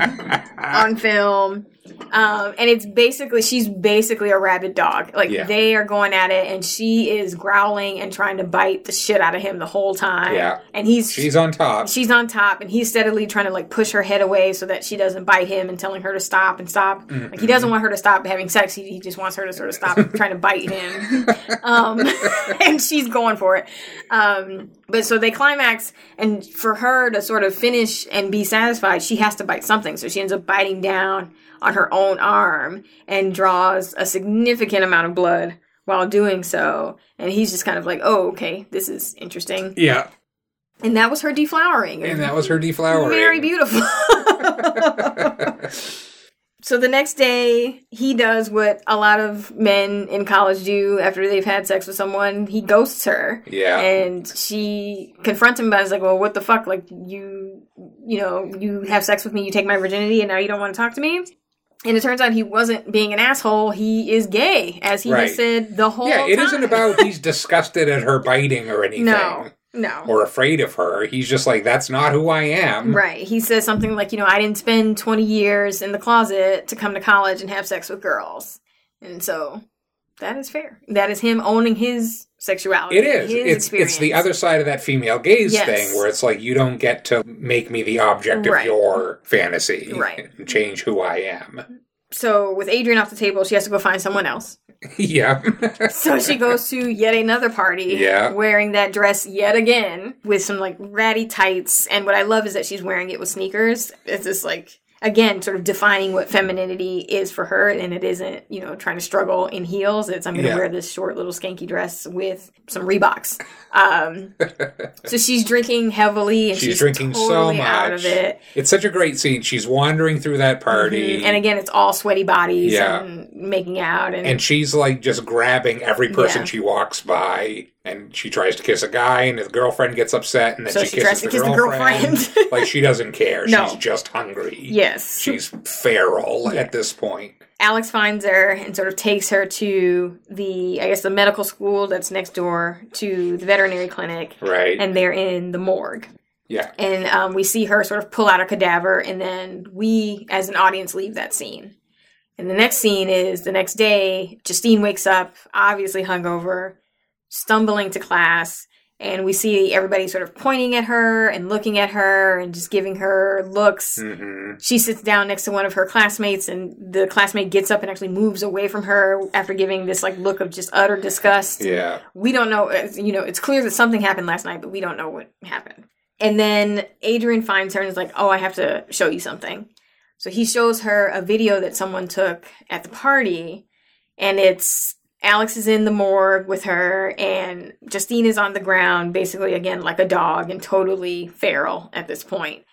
on film. Um, and it's basically she's basically a rabid dog. Like Yeah. they are going at it, and she is growling and trying to bite the shit out of him the whole time. Yeah. and he's She's on top. she's on top, and he's steadily trying to like push her head away so that she doesn't bite him, and telling her to stop and stop. Like he doesn't want her to stop having sex. He, he just wants her to sort of stop trying to bite him. <laughs> Um, <laughs> and she's going for it. Um, but so they climax, and for her to sort of finish and be satisfied, she has to bite something. So she ends up biting down on her own arm and draws a significant amount of blood while doing so. And he's just kind of like, oh, okay, this is interesting. yeah. And that was her deflowering. And that was her deflowering. Very beautiful. <laughs> so the next day, he does what a lot of men in college do after they've had sex with someone. He ghosts her. Yeah. And she confronts him about it. It's like, well, what the fuck? Like, you, you know, you have sex with me, you take my virginity, and now you don't want to talk to me? And it turns out he wasn't being an asshole. He is gay, as he Right. has said the whole yeah, it isn't about <laughs> he's disgusted at her biting or anything. No. No. Or afraid of her. He's just like, that's not who I am. Right. He says something like, you know, I didn't spend 20 years in the closet to come to college and have sex with girls. And so that is fair. That is him owning his sexuality. It is. It's it's the other side of that female gaze Yes. thing where it's like you don't get to make me the object Right. of your fantasy. Right. And change who I am. So with Adrian off the table, she has to go find someone else. <laughs> yeah. So she goes to yet another party, Yeah. wearing that dress yet again with some like ratty tights. And what I love is that she's wearing it with sneakers. It's just like again, sort of defining what femininity is for her, and it isn't you know trying to struggle in heels. It's I'm going to Yeah. wear this short little skanky dress with some Reeboks. Um, <laughs> so she's drinking heavily, and She's she's, drinking so totally out much. of it. It's such a great scene. She's wandering through that party. And again, it's all sweaty bodies Yeah. and making out, and, and she's like just grabbing every person Yeah. she walks by and she tries to kiss a guy and his girlfriend gets upset and then So she, she tries kisses to the kiss the girlfriend, girlfriend. <laughs> like she doesn't care No. she's just hungry yes, she's feral at this point Alex finds her and sort of takes her to the, I guess, the medical school that's next door to the veterinary clinic, right and they're in the morgue. yeah And um, we see her sort of pull out a cadaver, and then we, as an audience, leave that scene. And the next scene is the next day. Justine wakes up, obviously hungover, stumbling to class, And we see everybody sort of pointing at her and looking at her and just giving her looks. hmm She sits down next to one of her classmates, and the classmate gets up and actually moves away from her after giving this like look of just utter disgust Yeah. we don't know you know it's clear that something happened last night but we don't know what happened and then adrian finds her and is like oh i have to show you something so he shows her a video that someone took at the party and it's alex is in the morgue with her and justine is on the ground basically again like a dog and totally feral at this point.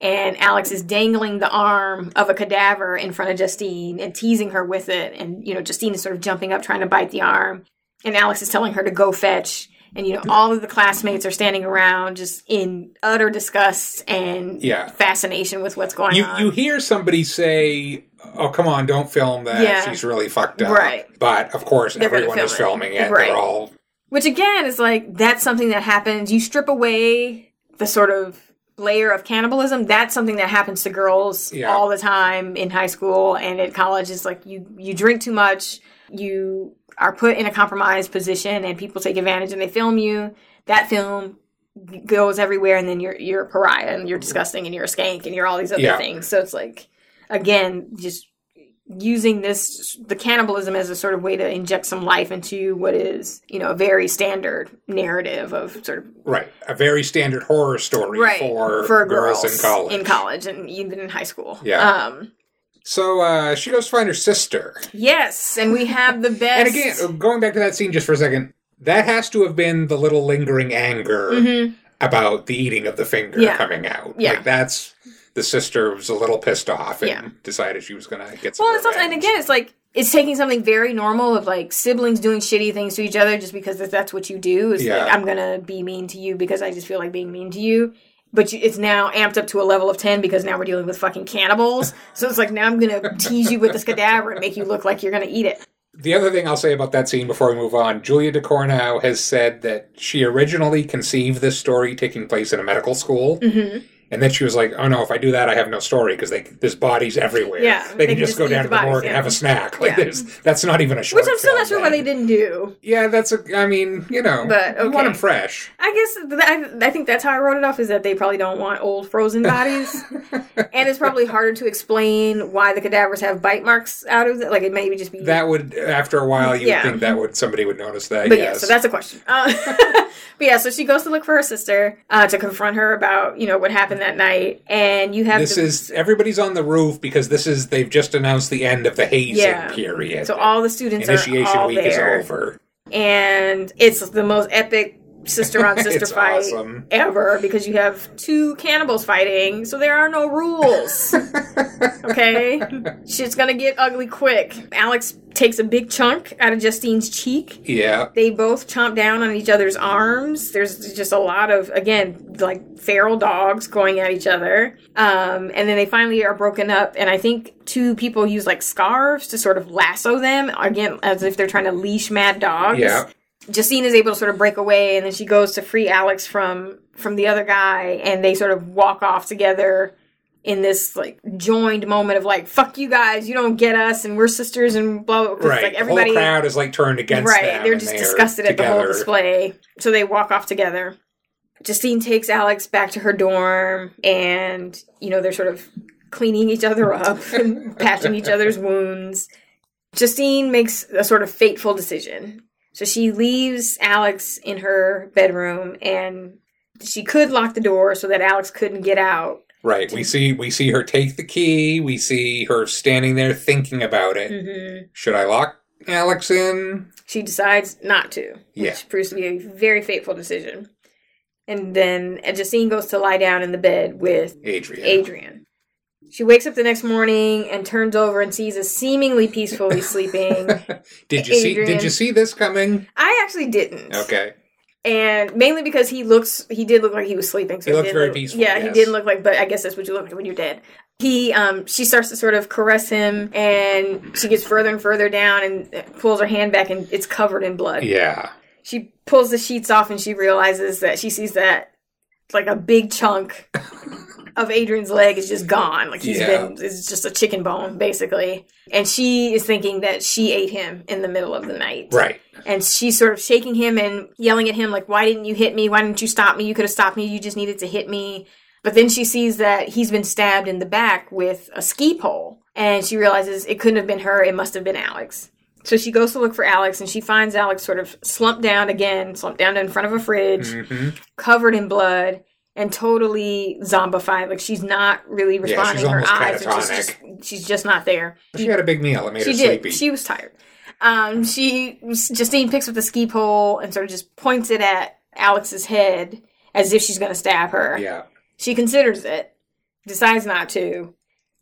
and Alex is dangling the arm of a cadaver in front of Justine and teasing her with it. And, you know, Justine is sort of jumping up, trying to bite the arm. And Alex is telling her to go fetch. And, you know, all of the classmates are standing around just in utter disgust and Yeah. fascination with what's going You on. you hear somebody say, "Oh, come on, don't film that. Yeah. She's really fucked up." Right. But of course, They're everyone is film it. filming it. Right. They're all Which again is like that's something that happens. You strip away the sort of layer of cannibalism. That's something that happens to girls Yeah. all the time in high school and at college. It's like you you drink too much, you are put in a compromised position, and people take advantage and they film you. That film goes everywhere, and then you're you're a pariah and you're disgusting and you're a skank and you're all these other Yeah. things. So it's like again just using this the cannibalism as a sort of way to inject some life into what is you know a very standard narrative of sort of right. A very standard horror story for, for girls, in college. in college and even in high school Yeah. um So uh, she goes to find her sister, yes and we have the best <laughs> and again, going back to that scene just for a second, that has to have been the little lingering anger Mhm. about the eating of the finger Yeah. coming out. Yeah. Like that's the sister was a little pissed off and Yeah. decided she was going to get some. well it's also, and again it's like it's taking something very normal of like siblings doing shitty things to each other just because that's what you do is Yeah. like i'm gonna be mean to you because i just feel like being mean to you but you, it's now amped up to a level of 10 because now we're dealing with fucking cannibals so it's like now i'm gonna tease you with this cadaver and make you look like you're gonna eat it The other thing I'll say about that scene before we move on, Julia Ducournau has said that she originally conceived this story taking place in a medical school. Mm-hmm. And then she was like, "Oh no! If I do that, I have no story because there's bodies everywhere. Yeah, they, can just, go down the to the bodies, morgue yeah. and have a snack. Like Yeah. there's that's not even a short. which i'm still not sure why they didn't do Yeah, that's a. I mean, you know, But, you want them fresh. I guess I, I think that's how I wrote it off is that they probably don't want old frozen bodies, <laughs> and it's probably harder to explain why the cadavers have bite marks out of it. Like it maybe just be That would, after a while, you Yeah. would think that would somebody would notice that. But yes. yeah, so that's a question. Uh, <laughs> but yeah, so she goes to look for her sister uh, to confront her about you know what happened that night, and you have This the, is everybody's on the roof because this is they've just announced the end of the hazing Yeah. period. so all the students initiation week there, is over. and it's the most epic sister on <laughs> sister fight awesome. ever because you have two cannibals fighting, so there are no rules. <laughs> okay, shit's gonna get ugly quick. Alex takes a big chunk out of Justine's cheek. Yeah, They both chomp down on each other's arms. There's just a lot of again like feral dogs going at each other. Um, and then they finally are broken up. And I think two people use like scarves to sort of lasso them again as if they're trying to leash mad dogs. yeah. Justine is able to sort of break away, and then she goes to free Alex from from the other guy, and they sort of walk off together in this like joined moment of like "fuck you guys, you don't get us, and we're sisters," and blah blah. Right. Like the whole crowd is like turned against right? They're just they're disgusted at the whole display, so they walk off together. Justine takes Alex back to her dorm, and you know they're sort of cleaning each other up <laughs> and patching each other's wounds. Justine makes a sort of fateful decision. So she leaves Alex in her bedroom and she could lock the door so that Alex couldn't get out. Right. We see we see her take the key. We see her standing there thinking about it. hmm Should I lock Alex in? She decides not to, which Yeah. proves to be a very fateful decision. And then Justine goes to lie down in the bed with Adrian. Adrian. She wakes up the next morning and turns over and sees a seemingly peacefully <laughs> sleeping. did you see did you see this coming? I actually didn't. Okay. and mainly because he looks he did look like he was sleeping so He looked very look- peaceful, yeah he didn't look like but i guess that's what you look like when you're dead he um she starts to sort of caress him and she gets further and further down and pulls her hand back and it's covered in blood Yeah. she pulls the sheets off and she realizes that she sees that like a big chunk <laughs> of Adrian's leg is just gone. Like he's Yeah. been, it's just a chicken bone, basically. And she is thinking that she ate him in the middle of the night. Right. And she's sort of shaking him and yelling at him, like, why didn't you hit me? Why didn't you stop me? You could have stopped me. You just needed to hit me. But then she sees that he's been stabbed in the back with a ski pole. And she realizes it couldn't have been her. It must have been Alex. So she goes to look for Alex and she finds Alex sort of slumped down again, slumped down in front of a fridge, hmm covered in blood and totally zombified. Like she's not really Yeah, responding. Her eyes are just, just she's just not there. She had a big meal. It made She her did. sleepy. She was tired. Um, she Justine picks up the ski pole and sort of just points it at Alex's head as if she's going to stab her. yeah. She considers it, decides not to,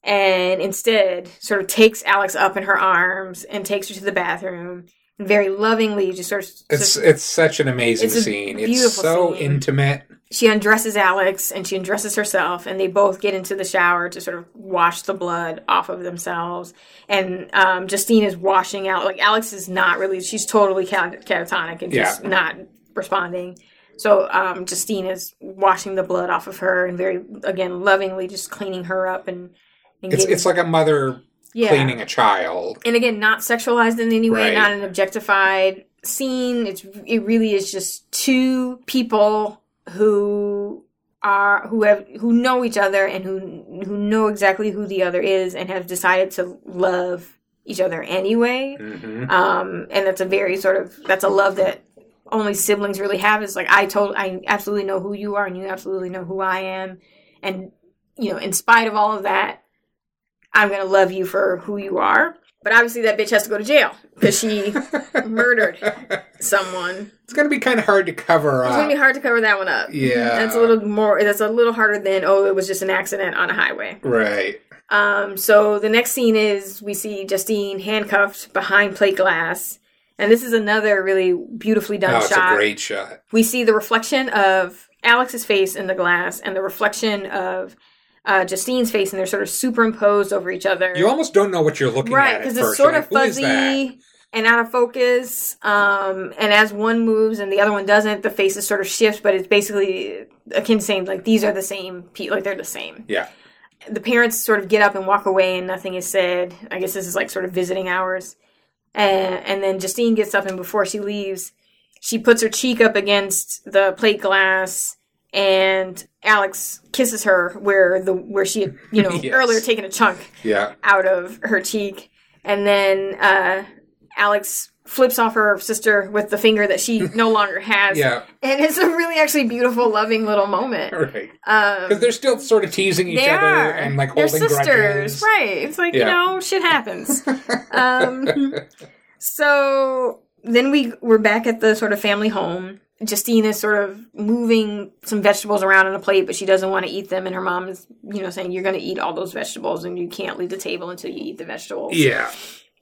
and instead sort of takes Alex up in her arms and takes her to the bathroom and very lovingly just sort of It's it's such an amazing It's scene. It's so scene. intimate. She undresses Alex and she undresses herself, and they both get into the shower to sort of wash the blood off of themselves. And um, Justine is washing out. Like Alex is not really; she's totally cat- catatonic and just Yeah. not responding. So um, Justine is washing the blood off of her and very, again, lovingly just cleaning her up and. and It's getting- it's like a mother yeah. cleaning a child. and again, not sexualized in any way, Right. not an objectified scene. It's it really is just two people who are who have who know each other and who who know exactly who the other is and have decided to love each other anyway. hmm Um, and that's a very sort of that's a love that only siblings really have. Is like I told I absolutely know who you are and you absolutely know who I am, and you know, in spite of all of that, I'm gonna love you for who you are. But obviously, that bitch has to go to jail because she <laughs> murdered someone. It's gonna be kind of hard to cover It's up. gonna be hard to cover that one up. Yeah. that's a little more. That's a little harder than oh, it was just an accident on a highway. Right. Um, so the next scene is we see Justine handcuffed behind plate glass. And this is another really beautifully done Oh, it's shot. a great shot. we see the reflection of Alex's face in the glass and the reflection of uh, Justine's face, and they're sort of superimposed over each other. You almost don't know what you're looking right, at. right? because it's first. sort of like, "Who is that?" fuzzy and out of focus. Um, and as one moves and the other one doesn't, the faces sort of shift, but it's basically akin to saying, like, these are the same, pe- like, they're the same Yeah. the parents sort of get up and walk away and nothing is said. I guess this is like sort of visiting hours. And, and then Justine gets up and before she leaves, she puts her cheek up against the plate glass and Alex kisses her where the where she had, you know, <laughs> Yes. earlier taken a chunk Yeah. out of her cheek. And then uh Alex flips off her sister with the finger that she <laughs> no longer has. Yeah. And it's a really actually beautiful, loving little moment. Right. Um Because they're still sort of teasing each other are. and like They're holding sisters, grudges. right? It's like you know, shit happens. <laughs> um, so then we we're back at the sort of family home. Justine is sort of moving some vegetables around on a plate, but she doesn't want to eat them, and her mom is, you know, saying you're going to eat all those vegetables, and you can't leave the table until you eat the vegetables. Yeah.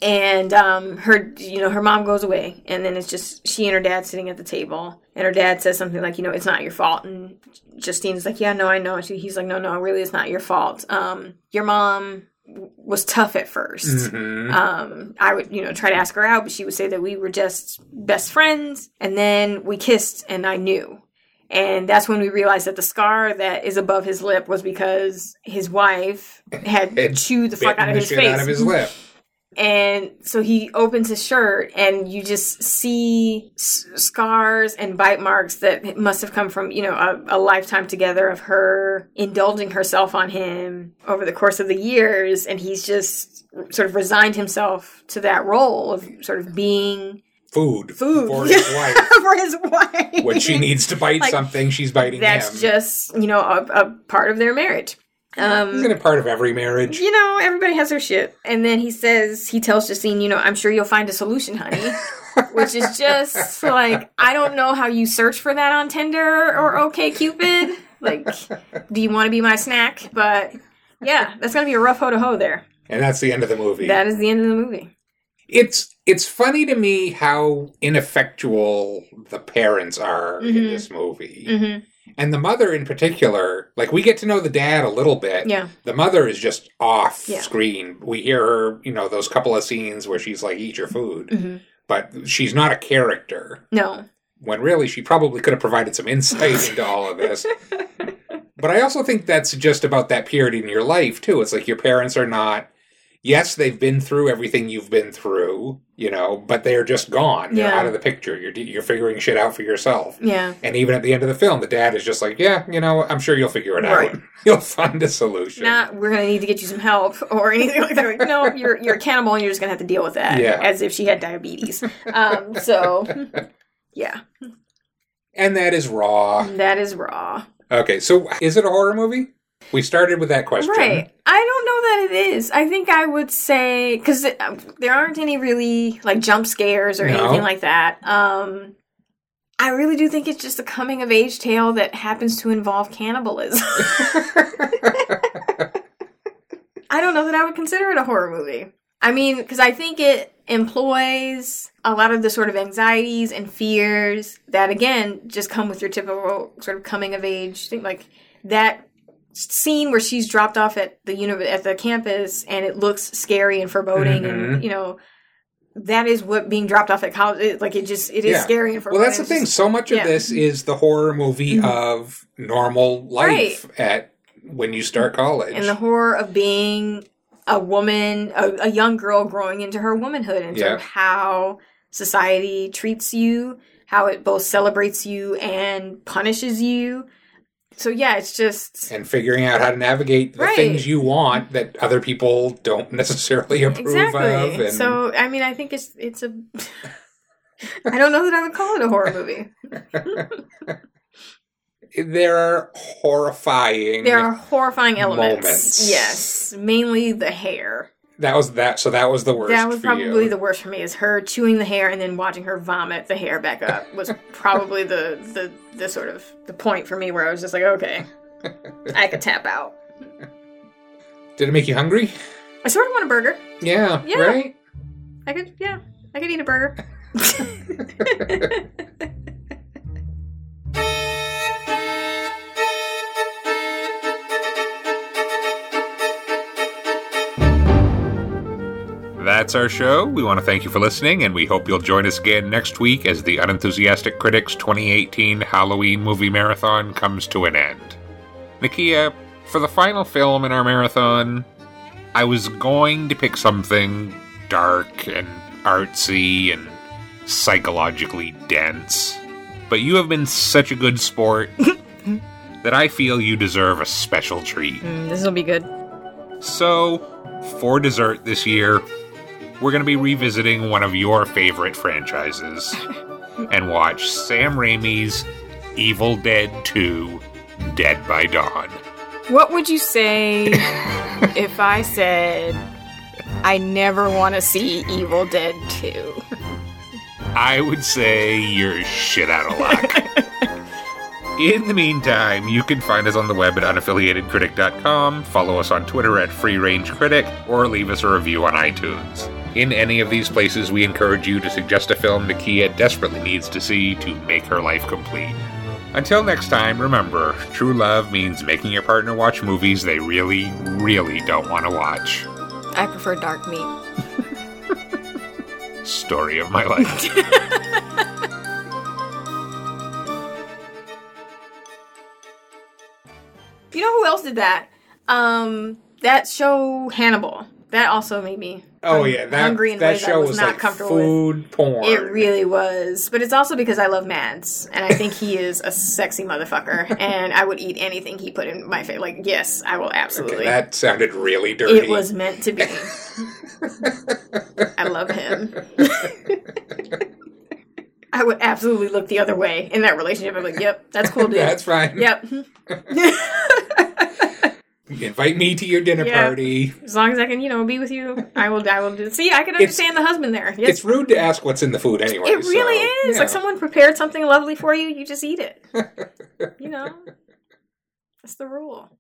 And um, her, you know, her mom goes away, and then it's just she and her dad sitting at the table, and her dad says something like, you know, it's not your fault, and Justine's like, yeah, no, I know. She, he's like, no, no, really, it's not your fault. Um, your mom was tough at 1st Mhm. Um, I would, you know, try to ask her out, but she would say that we were just best friends, and then we kissed, and I knew. And that's when we realized that the scar that is above his lip was because his wife had chewed the fuck out of his face. out of his lip. And so he opens his shirt, and you just see s- scars and bite marks that must have come from, you know, a, a lifetime together of her indulging herself on him over the course of the years. And he's just sort of resigned himself to that role of sort of being Food. food For his <laughs> wife. for his wife. when she needs to bite Like, something, she's biting That's him. just, you know, a, a part of their marriage. Um, Isn't it part of every marriage? you know, everybody has their shit. And then he says, he tells Justine, you know, I'm sure you'll find a solution, honey. <laughs> Which is just like, I don't know how you search for that on Tinder or OK Cupid. Like, do you want to be my snack? But yeah, that's going to be a rough hoe to hoe there. And that's the end of the movie. That is the end of the movie. it's it's funny to me how ineffectual the parents are in Mhm. this movie. hmm And the mother in particular, like we get to know the dad a little bit. Yeah. The mother is just off Yeah. screen. We hear her, you know, those couple of scenes where she's like, eat your food. hmm But she's not a character. No. When really she probably could have provided some insight into all of this. <laughs> But I also think that's just about that period in your life too. It's like your parents are not. Yes, they've been through everything you've been through, you know, but they're just gone. They're Yeah. out of the picture. You're you're figuring shit out for yourself. Yeah. And even at the end of the film, the dad is just like, "Yeah, you know, I'm sure you'll figure it Right. out. <laughs> You'll find a solution." Not we're gonna need to get you some help <laughs> or anything like that. Like, no, you're you're a cannibal and you're just gonna have to deal with that. Yeah. As if she had diabetes. Um, so <laughs> yeah. And that is raw. That is raw. Okay, so is it a horror movie? We started with that question. Right. I don't know that it is. I think I would say because there aren't any really like jump scares or No. anything like that. Um, I really do think it's just a coming of age tale that happens to involve cannibalism. <laughs> I don't know that I would consider it a horror movie. I mean, because I think it employs a lot of the sort of anxieties and fears that, again, just come with your typical sort of coming of age thing. Like that scene where she's dropped off at the uni- at the campus and it looks scary and foreboding, Mhm. and you know. That is what being dropped off at college. It, like it just it is Yeah. scary and foreboding. Well, that's the thing. just- So much of this is the horror movie Mhm. of normal life at when you start college. and the horror of being a woman, a, a young girl growing into her womanhood, and sort of how society treats you, how it both celebrates you and punishes you. So yeah, it's just and figuring out how to navigate the Right. things you want that other people don't necessarily <laughs> approve of. exactly. And So I mean, I think it's it's a. <laughs> I don't know that I would call it a horror <laughs> movie. there are horrifying. There are horrifying elements. Moments. Yes, mainly the hair. That was that. So that was the worst. That was probably you. the worst for me. Is her chewing the hair and then watching her vomit the hair back up was <laughs> probably the the the sort of the point for me where I was just like, okay, <laughs> I could tap out. Did it make you hungry? I sort of want a burger. Yeah. Yeah. Right. I could, yeah, I could eat a burger. <laughs> That's our show. We want to thank you for listening, and we hope you'll join us again next week as the Unenthusiastic Critics 2018 Halloween Movie Marathon comes to an end. Nakia, for the final film in our marathon, I was going to pick something dark and artsy and psychologically dense, but you have been such a good sport <laughs> that I feel you deserve a special treat. Mm, this will be good. So, for dessert this year, we're going to be revisiting one of your favorite franchises and watch Sam Raimi's Evil Dead 2 Dead by Dawn. What would you say <laughs> if I said I never want to see Evil Dead 2? I would say you're shit out of luck. <laughs> In the meantime, you can find us on the web at unenthusiasticcritic.com, follow us on Twitter at Free Range Critic, or leave us a review on iTunes. In any of these places, we encourage you to suggest a film Nakia desperately needs to see to make her life complete. Until next time, remember, true love means making your partner watch movies they really, really don't want to watch. I prefer dark meat. <laughs> Story of my life. <laughs> You know who else did that? Um, that show Hannibal. That also made me Oh hung- yeah, that, hungry in that ways I was, was not like comfortable with. food porn. It really was, but it's also because I love Mads, and I think he is a sexy motherfucker, <laughs> and I would eat anything he put in my face. Like, yes, I will absolutely. Okay, that sounded really dirty. it was meant to be. <laughs> I love him. <laughs> I would absolutely look the other way in that relationship. I'm like, yep, that's cool, dude. That's fine. yep. Invite me to your dinner Yeah. party. As long as I can, you know, be with you, I will. I will do. See, I can It's- understand the husband there. Yes, It's rude to ask what's in the food anyway. it really so, is. yeah. Like someone prepared something lovely for you, you just eat it. <laughs> you know, that's the rule.